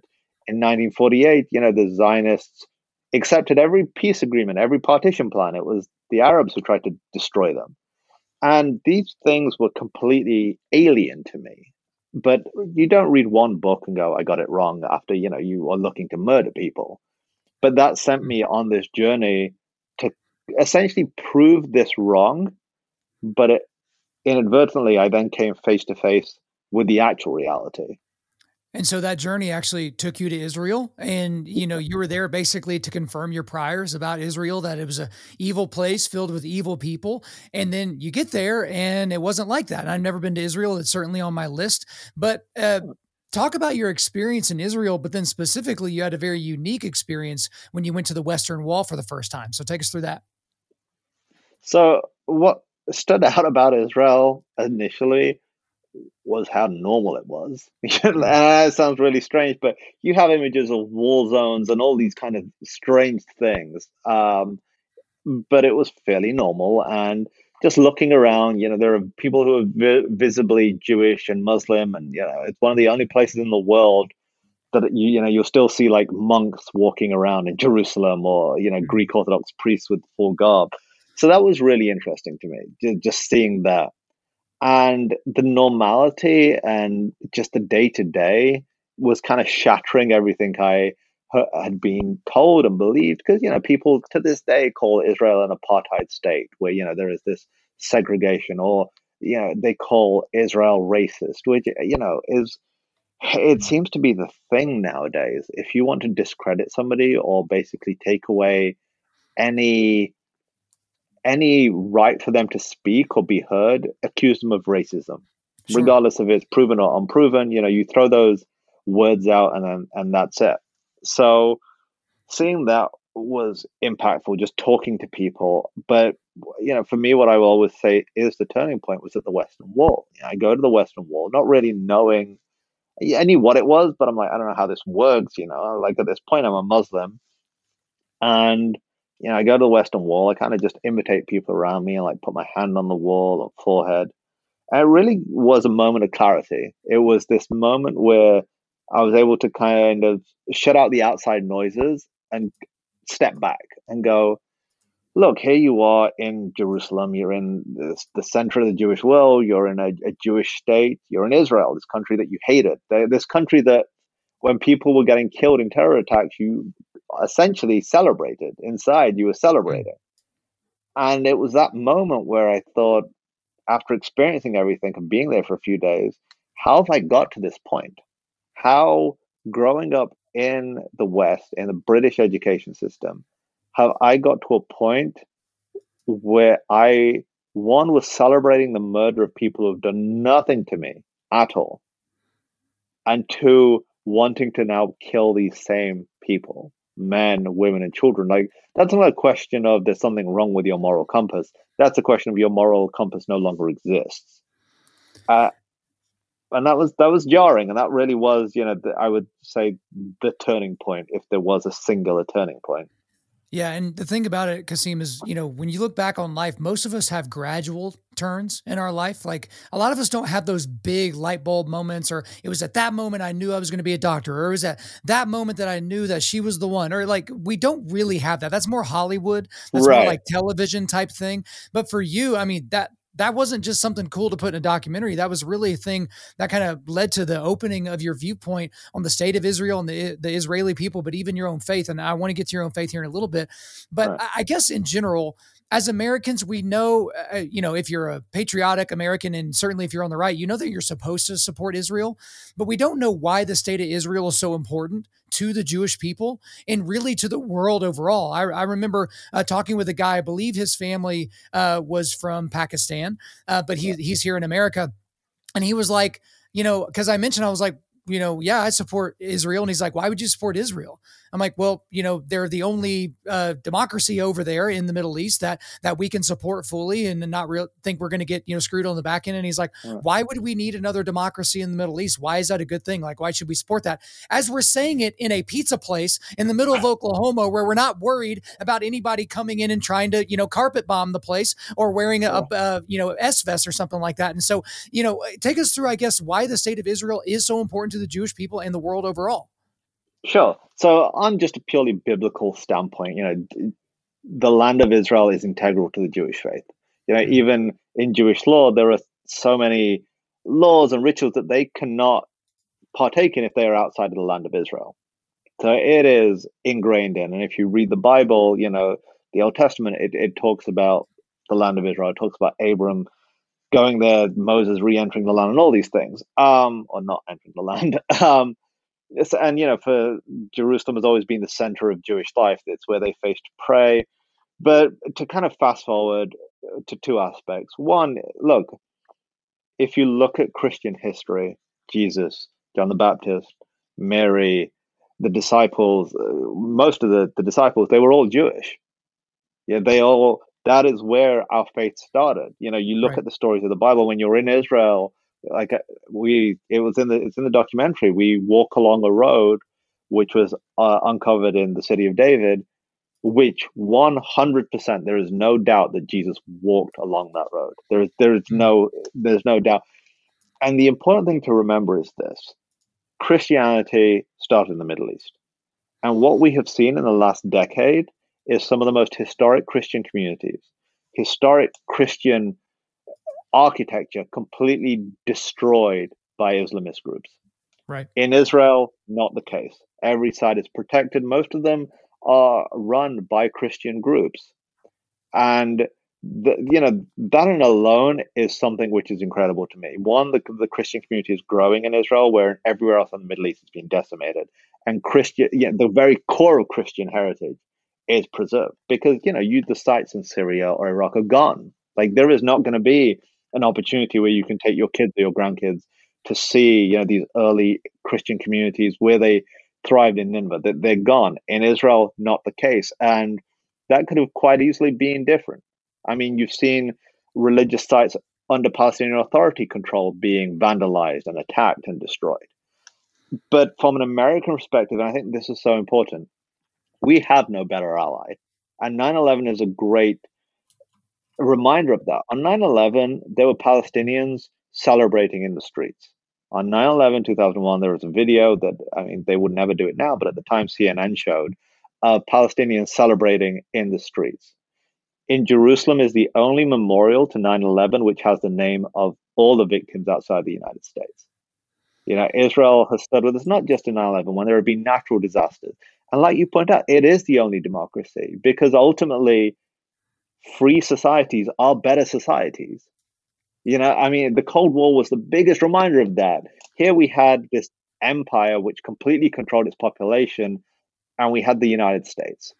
in 1948, you know, the Zionists accepted every peace agreement, every partition plan. It was the Arabs who tried to destroy them. And these things were completely alien to me. But you don't read one book and go, I got it wrong after, you know, you are looking to murder people. But that sent me on this journey to essentially prove this wrong. But it, inadvertently, I then came face to face with the actual reality. And so that journey actually took you to Israel and you know you were there basically to confirm your priors about Israel that it was a evil place filled with evil people and then you get there and it wasn't like that. I've never been to Israel it's certainly on my list but uh, talk about your experience in Israel but then specifically you had a very unique experience when you went to the western wall for the first time. So take us through that. So what stood out about Israel initially was how normal it was. <laughs> that sounds really strange, but you have images of war zones and all these kind of strange things. Um, but it was fairly normal. And just looking around, you know, there are people who are vi- visibly Jewish and Muslim, and you know, it's one of the only places in the world that you you know you'll still see like monks walking around in Jerusalem or you know mm. Greek Orthodox priests with full garb. So that was really interesting to me, just seeing that and the normality and just the day to day was kind of shattering everything I had been told and believed because you know people to this day call Israel an apartheid state where you know there is this segregation or you know they call Israel racist which you know is it seems to be the thing nowadays. If you want to discredit somebody or basically take away any any right for them to speak or be heard accuse them of racism. Sure. regardless if it's proven or unproven you know you throw those words out and then and that's it. So seeing that was impactful, just talking to people. But you know, for me, what I will always say is the turning point was at the Western Wall. You know, I go to the Western Wall, not really knowing. I knew what it was, but I'm like, I don't know how this works. You know, like at this point, I'm a Muslim, and you know, I go to the Western Wall. I kind of just imitate people around me and like put my hand on the wall or forehead. And it really was a moment of clarity. It was this moment where I was able to kind of shut out the outside noises and step back and go, look, here you are in Jerusalem. You're in the center of the Jewish world. You're in a, a, Jewish state. You're in Israel, this country that you hated. This country that, when people were getting killed in terror attacks, you essentially celebrated. Inside, you were celebrating. And it was that moment where I thought, after experiencing everything and being there for a few days, how have I got to this point? how growing up in the West, in the British education system, have I got to a point where I, one, was celebrating the murder of people who've done nothing to me at all, and two, wanting to now kill these same people men, women, and children. Like, that's not a question of there's something wrong with your moral compass. That's a question of your moral compass no longer exists. Uh, and that was that was jarring, and that really was, you know, the, I would say the turning point, if there was a singular turning point. Yeah, and the thing about it, Kasim, is you know when you look back on life, most of us have gradual turns in our life. Like a lot of us don't have those big light bulb moments, or it was at that moment I knew I was going to be a doctor, or it was at that moment that I knew that she was the one, or like we don't really have that. That's more Hollywood. That's right. more like television type thing. But for you, I mean that that wasn't just something cool to put in a documentary. That was really a thing that kind of led to the opening of your viewpoint on the state of Israel and the, the Israeli people, but even your own faith. And I want to get to your own faith here in a little bit. But right. I guess in general, as Americans, we know, uh, uh, you know, if you're a patriotic American, and certainly if you're on the right, you know that you're supposed to support Israel, but we don't know why the state of Israel is so important to the Jewish people and really to the world overall. I, I remember uh, talking with a guy, I believe his family uh, was from Pakistan, uh, but he, he's here in America. And he was like, you know, because I mentioned, I was like, you know, yeah, I support Israel. And he's like, why would you support Israel? I'm like, well, you know, they're the only uh, democracy over there in the Middle East that that we can support fully and not real think we're going to get you know screwed on the back end. And he's like, why would we need another democracy in the Middle East? Why is that a good thing? Like, why should we support that? As we're saying it in a pizza place in the middle of Oklahoma, where we're not worried about anybody coming in and trying to you know carpet bomb the place or wearing a, a, a you know S vest or something like that. And so, you know, take us through, I guess, why the state of Israel is so important to the Jewish people and the world overall. Sure. So, on just a purely biblical standpoint, you know, the land of Israel is integral to the Jewish faith. You know, mm-hmm. even in Jewish law, there are so many laws and rituals that they cannot partake in if they are outside of the land of Israel. So it is ingrained in. And if you read the Bible, you know, the Old Testament, it, it talks about the land of Israel. It talks about Abram going there, Moses re-entering the land, and all these things. Um, or not entering the land. <laughs> Um, and you know, for Jerusalem has always been the center of Jewish life. It's where they faced prey. But to kind of fast forward to two aspects. One, look, if you look at Christian history, Jesus, John the Baptist, Mary, the disciples, uh, most of the, the disciples, they were all Jewish. Yeah, they all, that is where our faith started. You know, you look right. at the stories of the Bible when you're in Israel, like uh, we it was in the it's in the documentary we walk along a road which was uh, uncovered in the city of david which 100% there is no doubt that jesus walked along that road. There is there is no there's no doubt. And the important thing to remember is this. Christianity started in the middle east. And what we have seen in the last decade is some of the most historic christian communities historic christian architecture completely destroyed by Islamist groups. Right. In Israel, not the case. Every side is protected. Most of them are run by Christian groups. And the, you know that in alone is something which is incredible to me. One, the, the Christian community is growing in Israel, where everywhere else in the Middle East it's been decimated, and Christian, yeah, the very core of Christian heritage is preserved because you know you the sites in Syria or Iraq are gone. Like there is not going to be an opportunity where you can take your kids or your grandkids to see you know these early Christian communities where they thrived in Nineveh. That they're gone in Israel, not the case, and that could have quite easily been different. I mean, you've seen religious sites under Palestinian Authority control being vandalized and attacked and destroyed. But from an American perspective, and I think this is so important, we have no better ally. And 9 11 is a great reminder of that. On 9 11, there were Palestinians celebrating in the streets. On 9 11, 2001, there was a video that, I mean, they would never do it now, but at the time CNN showed uh, Palestinians celebrating in the streets in Jerusalem is the only memorial to 9 11 which has the name of all the victims outside the United States. You know, Israel has stood with us not just in 9 11, when there have been natural disasters. And like you point out, it is the only democracy because ultimately, free societies are better societies. You know, I mean, the Cold War was the biggest reminder of that. Here we had this empire which completely controlled its population, and we had the United States.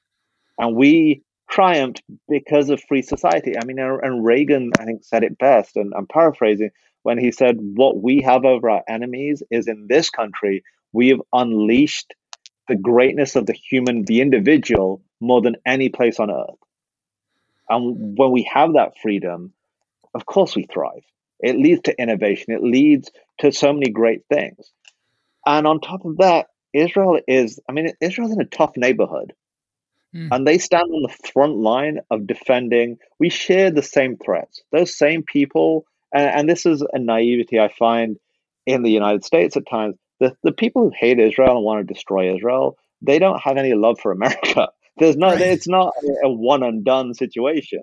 And we triumphed because of free society. I mean, and Reagan, I think, said it best, and I'm paraphrasing when he said, What we have over our enemies is in this country, we have unleashed the greatness of the human, the individual, more than any place on earth. And when we have that freedom, of course we thrive. It leads to innovation, it leads to so many great things. And on top of that, Israel is, I mean, Israel's in a tough neighborhood. Mm. And they stand on the front line of defending. We share the same threats. Those same people, and, and this is a naivety I find in the United States at times. The, the people who hate Israel and want to destroy Israel, they don't have any love for America. <laughs> There's no, right. it's not a one and done situation.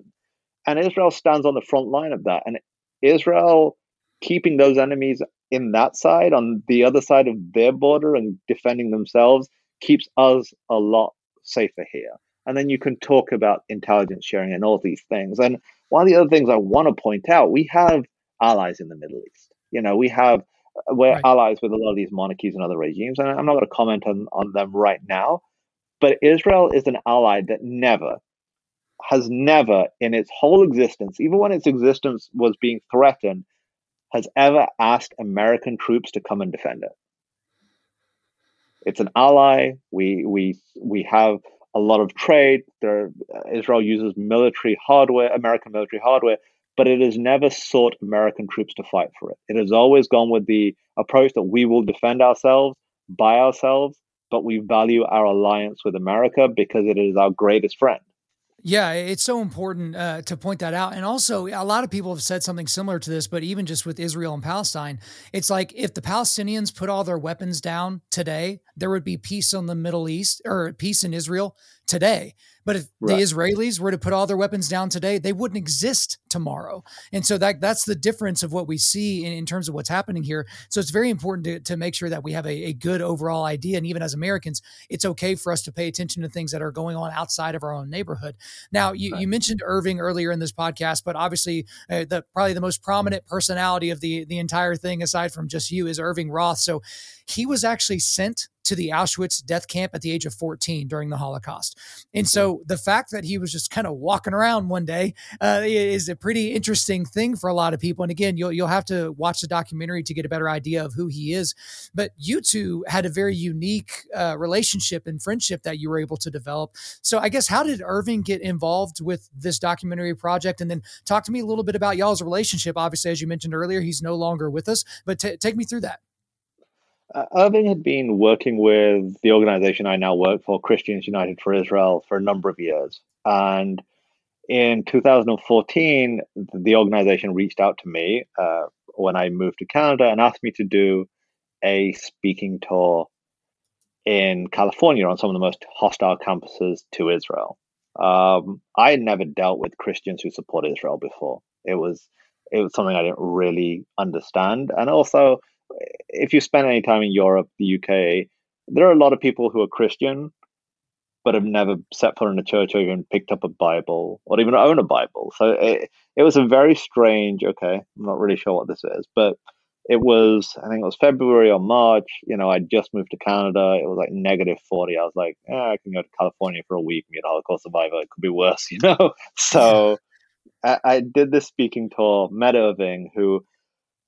And Israel stands on the front line of that. And Israel keeping those enemies in that side, on the other side of their border and defending themselves, keeps us a lot safer here. And then you can talk about intelligence sharing and all these things. And one of the other things I want to point out, we have allies in the Middle East. You know, we have we're right. allies with a lot of these monarchies and other regimes, and I'm not going to comment on, on them right now. But Israel is an ally that never, has never in its whole existence, even when its existence was being threatened, has ever asked American troops to come and defend it. It's an ally. We we we have a lot of trade. There, Israel uses military hardware, American military hardware, but it has never sought American troops to fight for it. It has always gone with the approach that we will defend ourselves by ourselves, but we value our alliance with America because it is our greatest friend. Yeah, it's so important uh, to point that out. And also, a lot of people have said something similar to this, but even just with Israel and Palestine, it's like if the Palestinians put all their weapons down today, there would be peace in the Middle East or peace in Israel today. But if right. the Israelis were to put all their weapons down today, they wouldn't exist tomorrow. And so that that's the difference of what we see in, in terms of what's happening here. So it's very important to, to make sure that we have a, a good overall idea. And even as Americans, it's okay for us to pay attention to things that are going on outside of our own neighborhood. Now, you, right. you mentioned Irving earlier in this podcast, but obviously uh, the probably the most prominent personality of the the entire thing, aside from just you, is Irving Roth. So he was actually sent to the Auschwitz death camp at the age of 14 during the Holocaust. And so the fact that he was just kind of walking around one day uh, is a pretty interesting thing for a lot of people. And again, you'll, you'll have to watch the documentary to get a better idea of who he is. But you two had a very unique uh, relationship and friendship that you were able to develop. So I guess how did Irving get involved with this documentary project? And then talk to me a little bit about y'all's relationship. Obviously, as you mentioned earlier, he's no longer with us, but t- take me through that. Uh, Irving had been working with the organization I now work for, Christians United for Israel, for a number of years. And in 2014, the organization reached out to me uh, when I moved to Canada and asked me to do a speaking tour in California on some of the most hostile campuses to Israel. Um, I had never dealt with Christians who support Israel before. It was it was something I didn't really understand, and also if you spend any time in Europe, the UK, there are a lot of people who are Christian, but have never set foot in a church or even picked up a Bible or even own a Bible. So it, it was a very strange, okay, I'm not really sure what this is, but it was, I think it was February or March. You know, I just moved to Canada. It was like negative 40. I was like, eh, I can go to California for a week and be a Holocaust survivor. It could be worse, <laughs> you know? So I, I did this speaking tour, met Irving, who,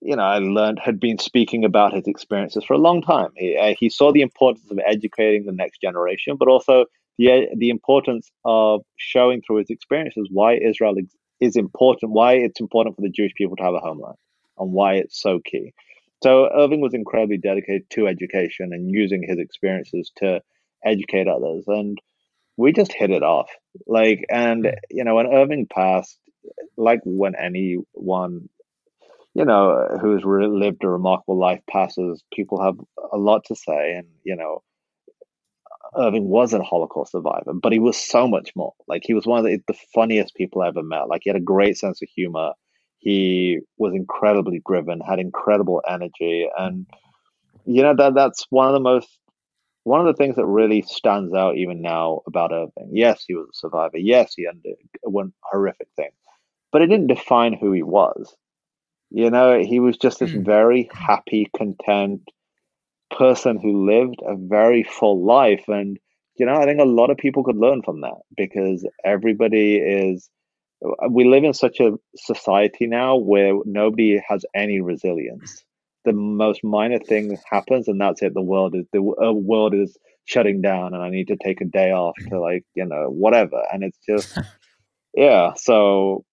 you know, I learned had been speaking about his experiences for a long time. He, uh, he saw the importance of educating the next generation, but also the, the importance of showing through his experiences why Israel is important, why it's important for the Jewish people to have a homeland and why it's so key. So Irving was incredibly dedicated to education and using his experiences to educate others. And we just hit it off. Like, and, you know, when Irving passed, like when anyone, you know, who's lived a remarkable life passes, people have a lot to say. And, you know, Irving was a Holocaust survivor, but he was so much more. Like, he was one of the, the funniest people I ever met. Like, he had a great sense of humor he was incredibly driven, had incredible energy, and you know that that's one of the most one of the things that really stands out even now about Irving. Yes, he was a survivor. Yes, he underwent horrific things, but it didn't define who he was. You know, he was just this mm. very happy, content person who lived a very full life. And, you know, I think a lot of people could learn from that because everybody is we live in such a society now where nobody has any resilience. The most minor thing happens, and that's it. The world is the uh, world is shutting down, and I need to take a day off to like you know whatever. And it's just <laughs> yeah. So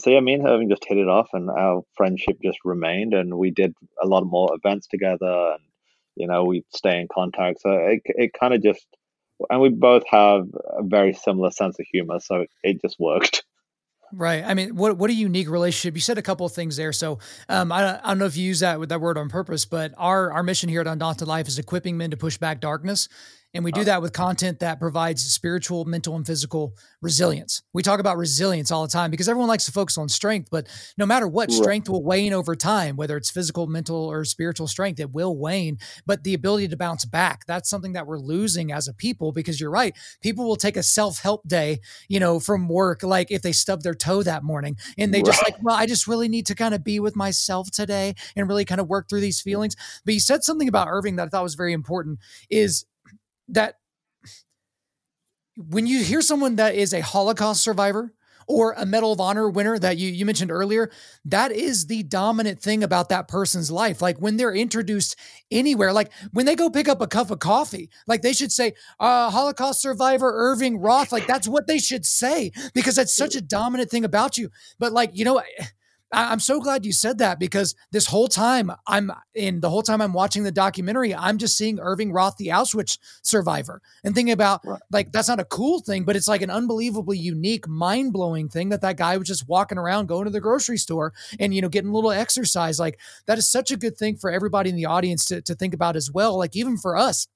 so yeah, me and just hit it off, and our friendship just remained, and we did a lot more events together, and you know we stay in contact. So it it kind of just and we both have a very similar sense of humor, so it just worked. <laughs> Right. I mean, what what a unique relationship. You said a couple of things there. So um, I, I don't know if you use that with that word on purpose, but our our mission here at Undaunted Life is equipping men to push back darkness. And we do uh, that with content that provides spiritual, mental, and physical resilience. We talk about resilience all the time because everyone likes to focus on strength, but no matter what, strength will wane over time, whether it's physical, mental, or spiritual strength, it will wane. But the ability to bounce back, that's something that we're losing as a people because you're right. People will take a self help day, you know, from work, like if they stub their toe that morning and they right. just like, well, I just really need to kind of be with myself today and really kind of work through these feelings. But you said something about Irving that I thought was very important is that when you hear someone that is a Holocaust survivor or a Medal of Honor winner that you, you mentioned earlier, that is the dominant thing about that person's life. Like when they're introduced anywhere, like when they go pick up a cup of coffee, like they should say, uh, Holocaust survivor Irving Roth. Like that's what they should say because that's such a dominant thing about you. But like, you know, I'm so glad you said that because this whole time I'm in the whole time I'm watching the documentary, I'm just seeing Irving Roth, the Auschwitz survivor, and thinking about right. like that's not a cool thing, but it's like an unbelievably unique, mind blowing thing that that guy was just walking around, going to the grocery store, and you know getting a little exercise. Like that is such a good thing for everybody in the audience to to think about as well. Like even for us,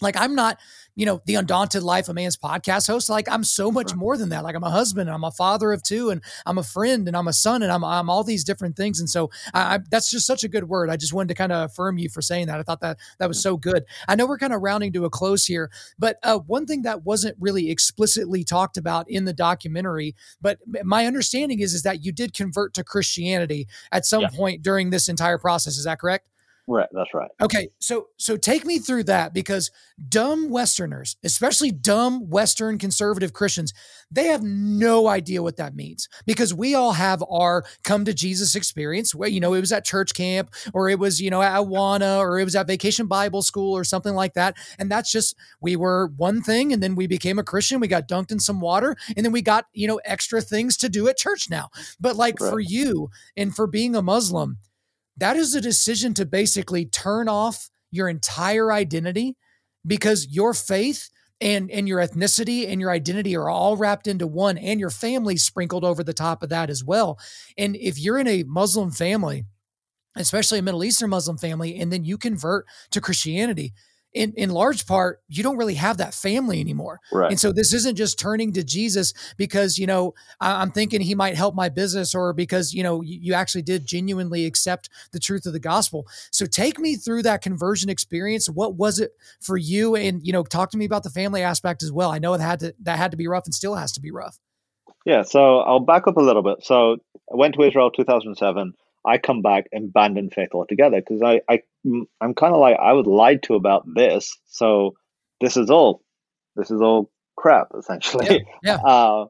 like I'm not, you know, the undaunted life of man's podcast host. Like I'm so much more than that. Like I'm a husband and I'm a father of two and I'm a friend and I'm a son and I'm, I'm all these different things. And so I, I, that's just such a good word. I just wanted to kind of affirm you for saying that. I thought that that was so good. I know we're kind of rounding to a close here, but uh, one thing that wasn't really explicitly talked about in the documentary, but my understanding is, is that you did convert to Christianity at some yeah. point during this entire process. Is that correct? Right, that's right. Okay, so so take me through that because dumb Westerners, especially dumb Western conservative Christians, they have no idea what that means because we all have our come to Jesus experience where you know it was at church camp or it was you know at Awana or it was at Vacation Bible School or something like that, and that's just we were one thing and then we became a Christian, we got dunked in some water, and then we got you know extra things to do at church now. But like right. for you and for being a Muslim that is a decision to basically turn off your entire identity because your faith and and your ethnicity and your identity are all wrapped into one and your family sprinkled over the top of that as well. And if you're in a muslim family especially a middle eastern muslim family and then you convert to christianity in in large part you don't really have that family anymore. Right. and so this isn't just turning to jesus because you know I, am thinking he might help my business or because you know you, you actually did genuinely accept the truth of the gospel. So take me through that conversion experience. What was it for you? And you know talk to me about the family aspect as well. I know it had to that had to be rough and still has to be rough. Yeah so i'll back up a little bit. So i went to israel 2007 I come back and abandon faith altogether because I, I I'm kind of like I was lied to about this, so this is all this is all crap essentially. Yeah. yeah. <laughs> Uh,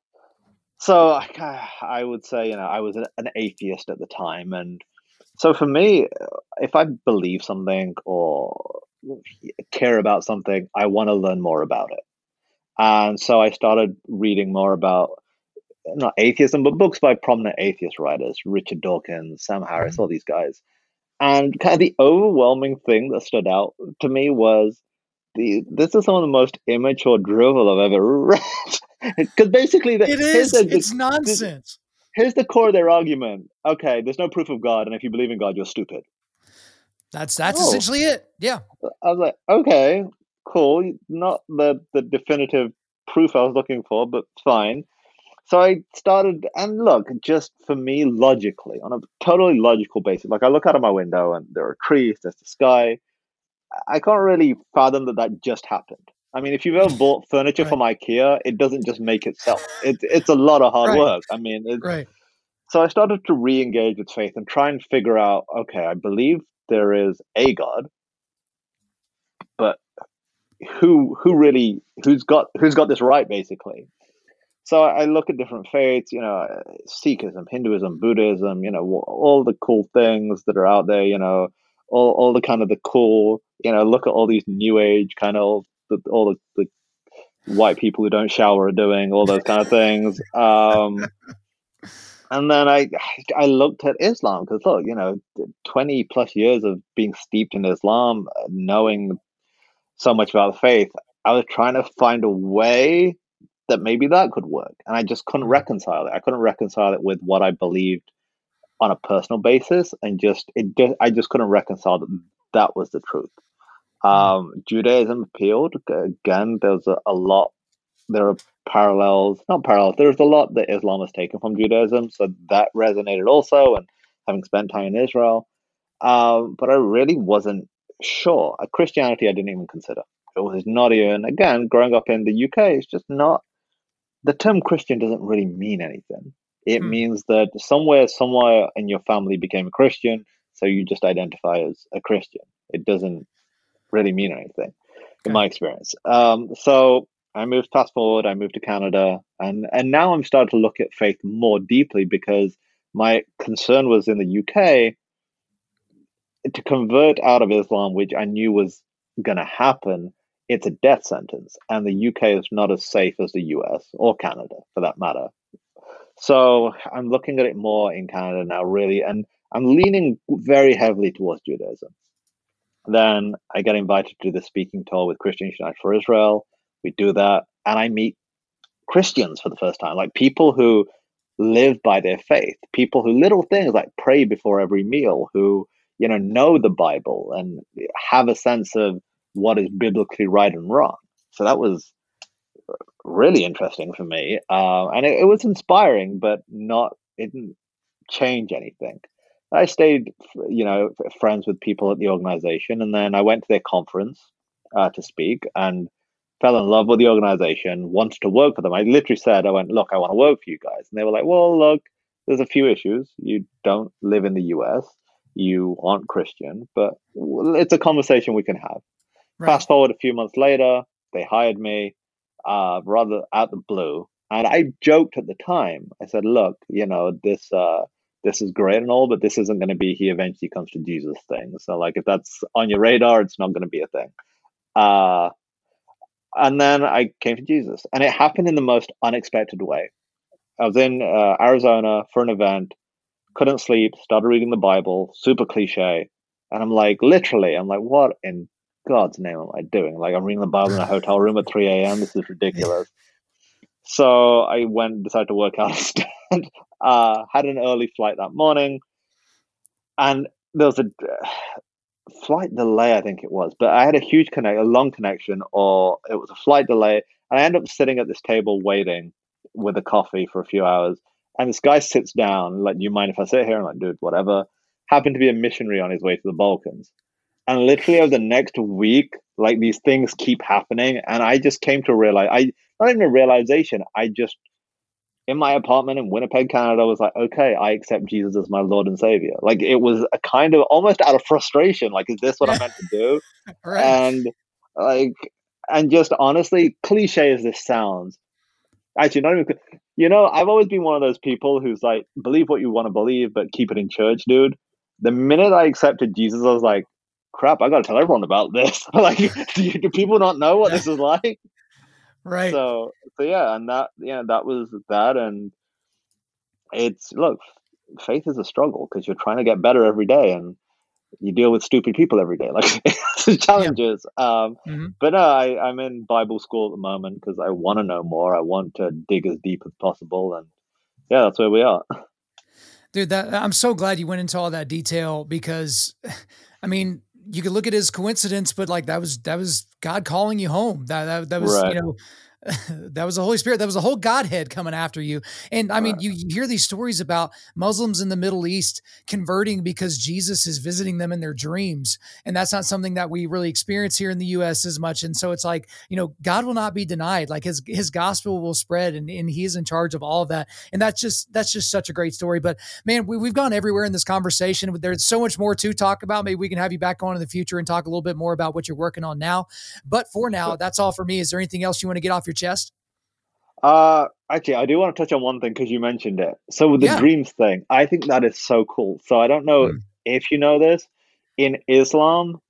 so I, I would say you know I was an atheist at the time, and so for me, if I believe something or care about something, I want to learn more about it, and so I started reading more about not atheism, but books by prominent atheist writers, Richard Dawkins, Sam Harris, mm-hmm. all these guys. And kind of the overwhelming thing that stood out to me was the this is some of the most immature drivel I've ever <laughs> read. Because basically, the, it is the, it's nonsense. here's the core of their argument. Okay, there's no proof of God, and if you believe in God, you're stupid. That's that's oh. essentially it. Yeah. I was like, okay, cool. Not the the definitive proof I was looking for, but fine. So I started, and look, just for me, logically, on a totally logical basis, like I look out of my window and there are trees, there's the sky. I can't really fathom that that just happened. I mean, if you've ever <laughs> bought furniture right. from IKEA, it doesn't just make itself. It's it's a lot of hard right. work. I mean, right. So I started to re-engage with faith and try and figure out. Okay, I believe there is a God, but who who really who's got who's got this right, basically. So I look at different faiths, you know, Sikhism, Hinduism, Buddhism, you know, all the cool things that are out there, you know, all, all the kind of the cool, you know, look at all these new age kind of all the, the white people who don't shower are doing, all those kind of things. Um, and then I I looked at Islam because look, you know, twenty plus years of being steeped in Islam, knowing so much about the faith, I was trying to find a way that maybe that could work. And I just couldn't reconcile it. I couldn't reconcile it with what I believed on a personal basis, and just it. I just couldn't reconcile that that was the truth. Um, Judaism appealed again. There's a, a lot. There are parallels, not parallels. There's a lot that Islam has taken from Judaism, so that resonated also. And having spent time in Israel, um, but I really wasn't sure. Christianity, I didn't even consider. It was not even again growing up in the UK. It's just not the term Christian doesn't really mean anything. It hmm. means that somewhere, somewhere in your family became a Christian, so you just identify as a Christian. It doesn't really mean anything, okay. in my experience. Um, so I moved fast forward. I moved to Canada, and and now I'm starting to look at faith more deeply because my concern was in the UK to convert out of Islam, which I knew was going to happen it's a death sentence, and the UK is not as safe as the US or Canada, for that matter. So I'm looking at it more in Canada now, really, and I'm leaning very heavily towards Judaism. Then I get invited to the speaking tour with Christians United for Israel. We do that, and I meet Christians for the first time, like people who live by their faith, people who little things like pray before every meal, who you know know the Bible and have a sense of what is biblically right and wrong. So that was really interesting for me, uh, and it, it, was inspiring, but not it didn't change anything. I stayed, you know, friends with people at the organization, and then I went to their conference uh, to speak and fell in love with the organization. Wanted to work for them. I literally said, "I went, look, I want to work for you guys," and they were like, "Well, look, there's a few issues. You don't live in the U.S." You aren't Christian, but it's a conversation we can have. Right. Fast forward a few months later, they hired me uh, rather out the blue. And I joked at the time. I said, "Look, you know this. Uh, this is great and all, but this isn't going to be he eventually comes to Jesus thing. So, like, if that's on your radar, it's not going to be a thing." Uh, and then I came to Jesus, and it happened in the most unexpected way. I was in uh, Arizona for an event, couldn't sleep, started reading the Bible, super cliche, and I'm like, literally, I'm like, what in God's name am I doing? Like, I'm reading the Bible in a hotel room at 3 a.m. This is ridiculous. <laughs> So I went and decided to work out instead. <laughs> Uh, had an early flight that morning. And there was a, <sighs> flight delay, I think it was, but I had a huge connect, a long connection, or it was a flight delay, and I end up sitting at this table waiting with a coffee for a few hours, and this guy sits down, like, "Do you mind if I sit here?" I'm like, "Dude, whatever." Happened to be a missionary on his way to the Balkans, and literally over the next week, like these things keep happening, and I just came to realize, I not even a realization, I just in my apartment in Winnipeg, Canada, was like, okay, I accept Jesus as my Lord and Savior. Like it was a kind of almost out of frustration. Like, is this what I'm meant to do? <laughs> right. And like, and just honestly, cliche as this sounds, actually not even. You know, I've always been one of those people who's like, believe what you want to believe, but keep it in church, dude. The minute I accepted Jesus, I was like, crap, I got to tell everyone about this. <laughs> like, <laughs> do, you, do people not know what this is like? Right. So so yeah, and that yeah, that was that, and it's look, faith is a struggle because you're trying to get better every day, and you deal with stupid people every day. <laughs> Like it's challenges. Yeah. Um, mm-hmm. But no, I, I'm in Bible school at the moment because I want to know more. I want to dig as deep as possible, and yeah, that's where we are. Dude, that I'm so glad you went into all that detail because, <sighs> I mean, you could look at it as coincidence, but like that was that was God calling you home. That that, that was right. you know <laughs> that was the Holy Spirit. That was the whole Godhead coming after you. And I mean, you, you, hear these stories about Muslims in the Middle East converting because Jesus is visiting them in their dreams. And that's not something that we really experience here in the US as much. And so it's like, you know, God will not be denied. Like his his gospel will spread and, and he is in charge of all of that. And that's just that's just such a great story. But man, we, we've gone everywhere in this conversation. There's so much more to talk about. Maybe we can have you back on in the future and talk a little bit more about what you're working on now. But for now, that's all for me. Is there anything else you want to get off your chest? Uh, actually, I do want to touch on one thing because you mentioned it. So with the yeah. dreams thing, I think that is so cool. So I don't know mm. if you know this. In Islam,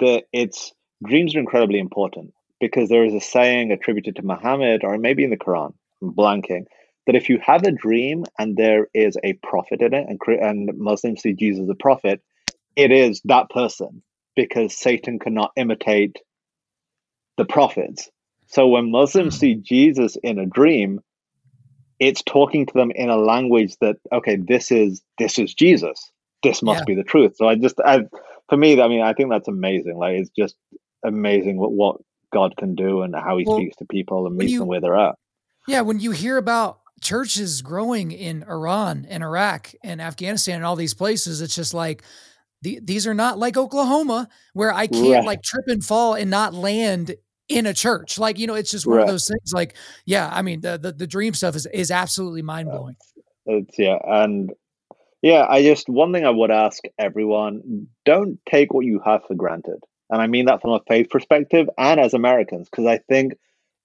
that it's dreams are incredibly important because there is a saying attributed to Muhammad, or maybe in the Quran, I'm blanking, that if you have a dream and there is a prophet in it, and and Muslims see Jesus as a prophet, it is that person because Satan cannot imitate the prophets. So when Muslims hmm. see Jesus in a dream, it's talking to them in a language that okay, this is this is Jesus. This must yeah. be the truth. So I just, I, for me, I mean, I think that's amazing. Like it's just amazing what what God can do and how He well, speaks to people and meets you, them where they're at. Yeah, when you hear about churches growing in Iran and Iraq and Afghanistan and all these places, it's just like the, these are not like Oklahoma where I can't right. like trip and fall and not land in a church. Like, you know, it's just one right. of those things. Like, yeah, I mean, the the, the dream stuff is is absolutely mind blowing. It's yeah, and yeah, I just one thing I would ask everyone: don't take what you have for granted, and I mean that from a faith perspective and as Americans, because I think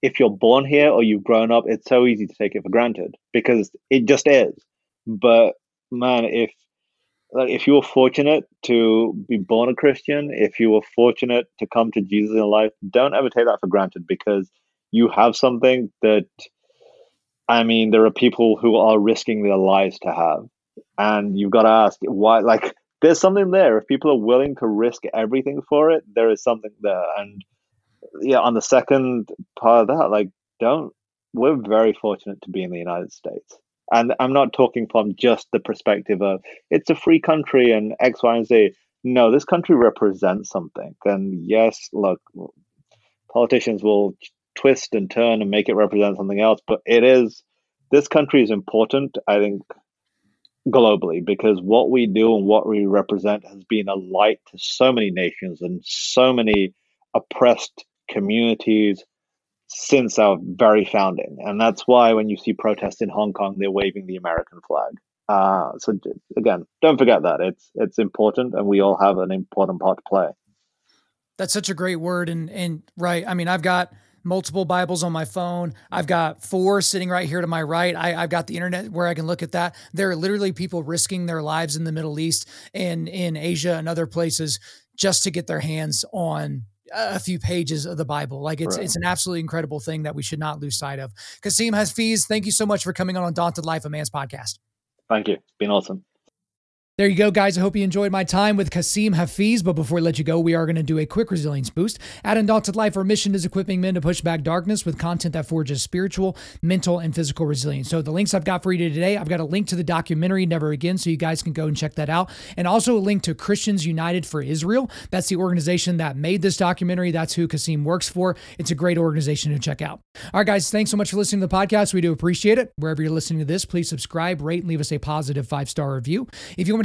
if you're born here or you've grown up, it's so easy to take it for granted because it just is. But man, if like if you were fortunate to be born a Christian, if you were fortunate to come to Jesus in life, don't ever take that for granted because you have something that I mean, there are people who are risking their lives to have. And you've got to ask why like there's something there. If people are willing to risk everything for it, there is something there. And yeah, on the second part of that, like don't we're very fortunate to be in the United States and I'm not talking from just the perspective of it's a free country and X, Y, and Z. No, this country represents something. And yes, look, politicians will twist and turn and make it represent something else, but it is this country is important, I think, globally, because what we do and what we represent has been a light to so many nations and so many oppressed communities since our very founding. And that's why when you see protests in Hong Kong, they're waving the American flag. Uh, so again, don't forget that it's it's important, and we all have an important part to play. That's such a great word, and and right. I mean, I've got multiple Bibles on my phone. I've got four sitting right here to my right. I, have got the internet where I can look at that. There are literally people risking their lives in the Middle East and in Asia and other places just to get their hands on a few pages of the Bible. Like it's right. it's an absolutely incredible thing that we should not lose sight of. Kasim Hafeez, thank you so much for coming on Undaunted Life, a Man's podcast. Thank you. It's been awesome. There you go, guys. I hope you enjoyed my time with Kasim Hafeez. But before we let you go, we are going to do a quick resilience boost. At Undaunted Life, our mission is equipping men to push back darkness with content that forges spiritual, mental, and physical resilience. So, the links I've got for you today, I've got a link to the documentary Never Again, so you guys can go and check that out. And also a link to Christians United for Israel. That's the organization that made this documentary. That's who Kasim works for. It's a great organization to check out. All right, guys, thanks so much for listening to the podcast. We do appreciate it. Wherever you're listening to this, please subscribe, rate, and leave us a positive five star review. If you want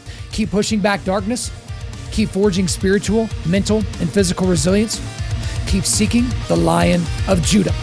Keep pushing back darkness. Keep forging spiritual, mental, and physical resilience. Keep seeking the Lion of Judah.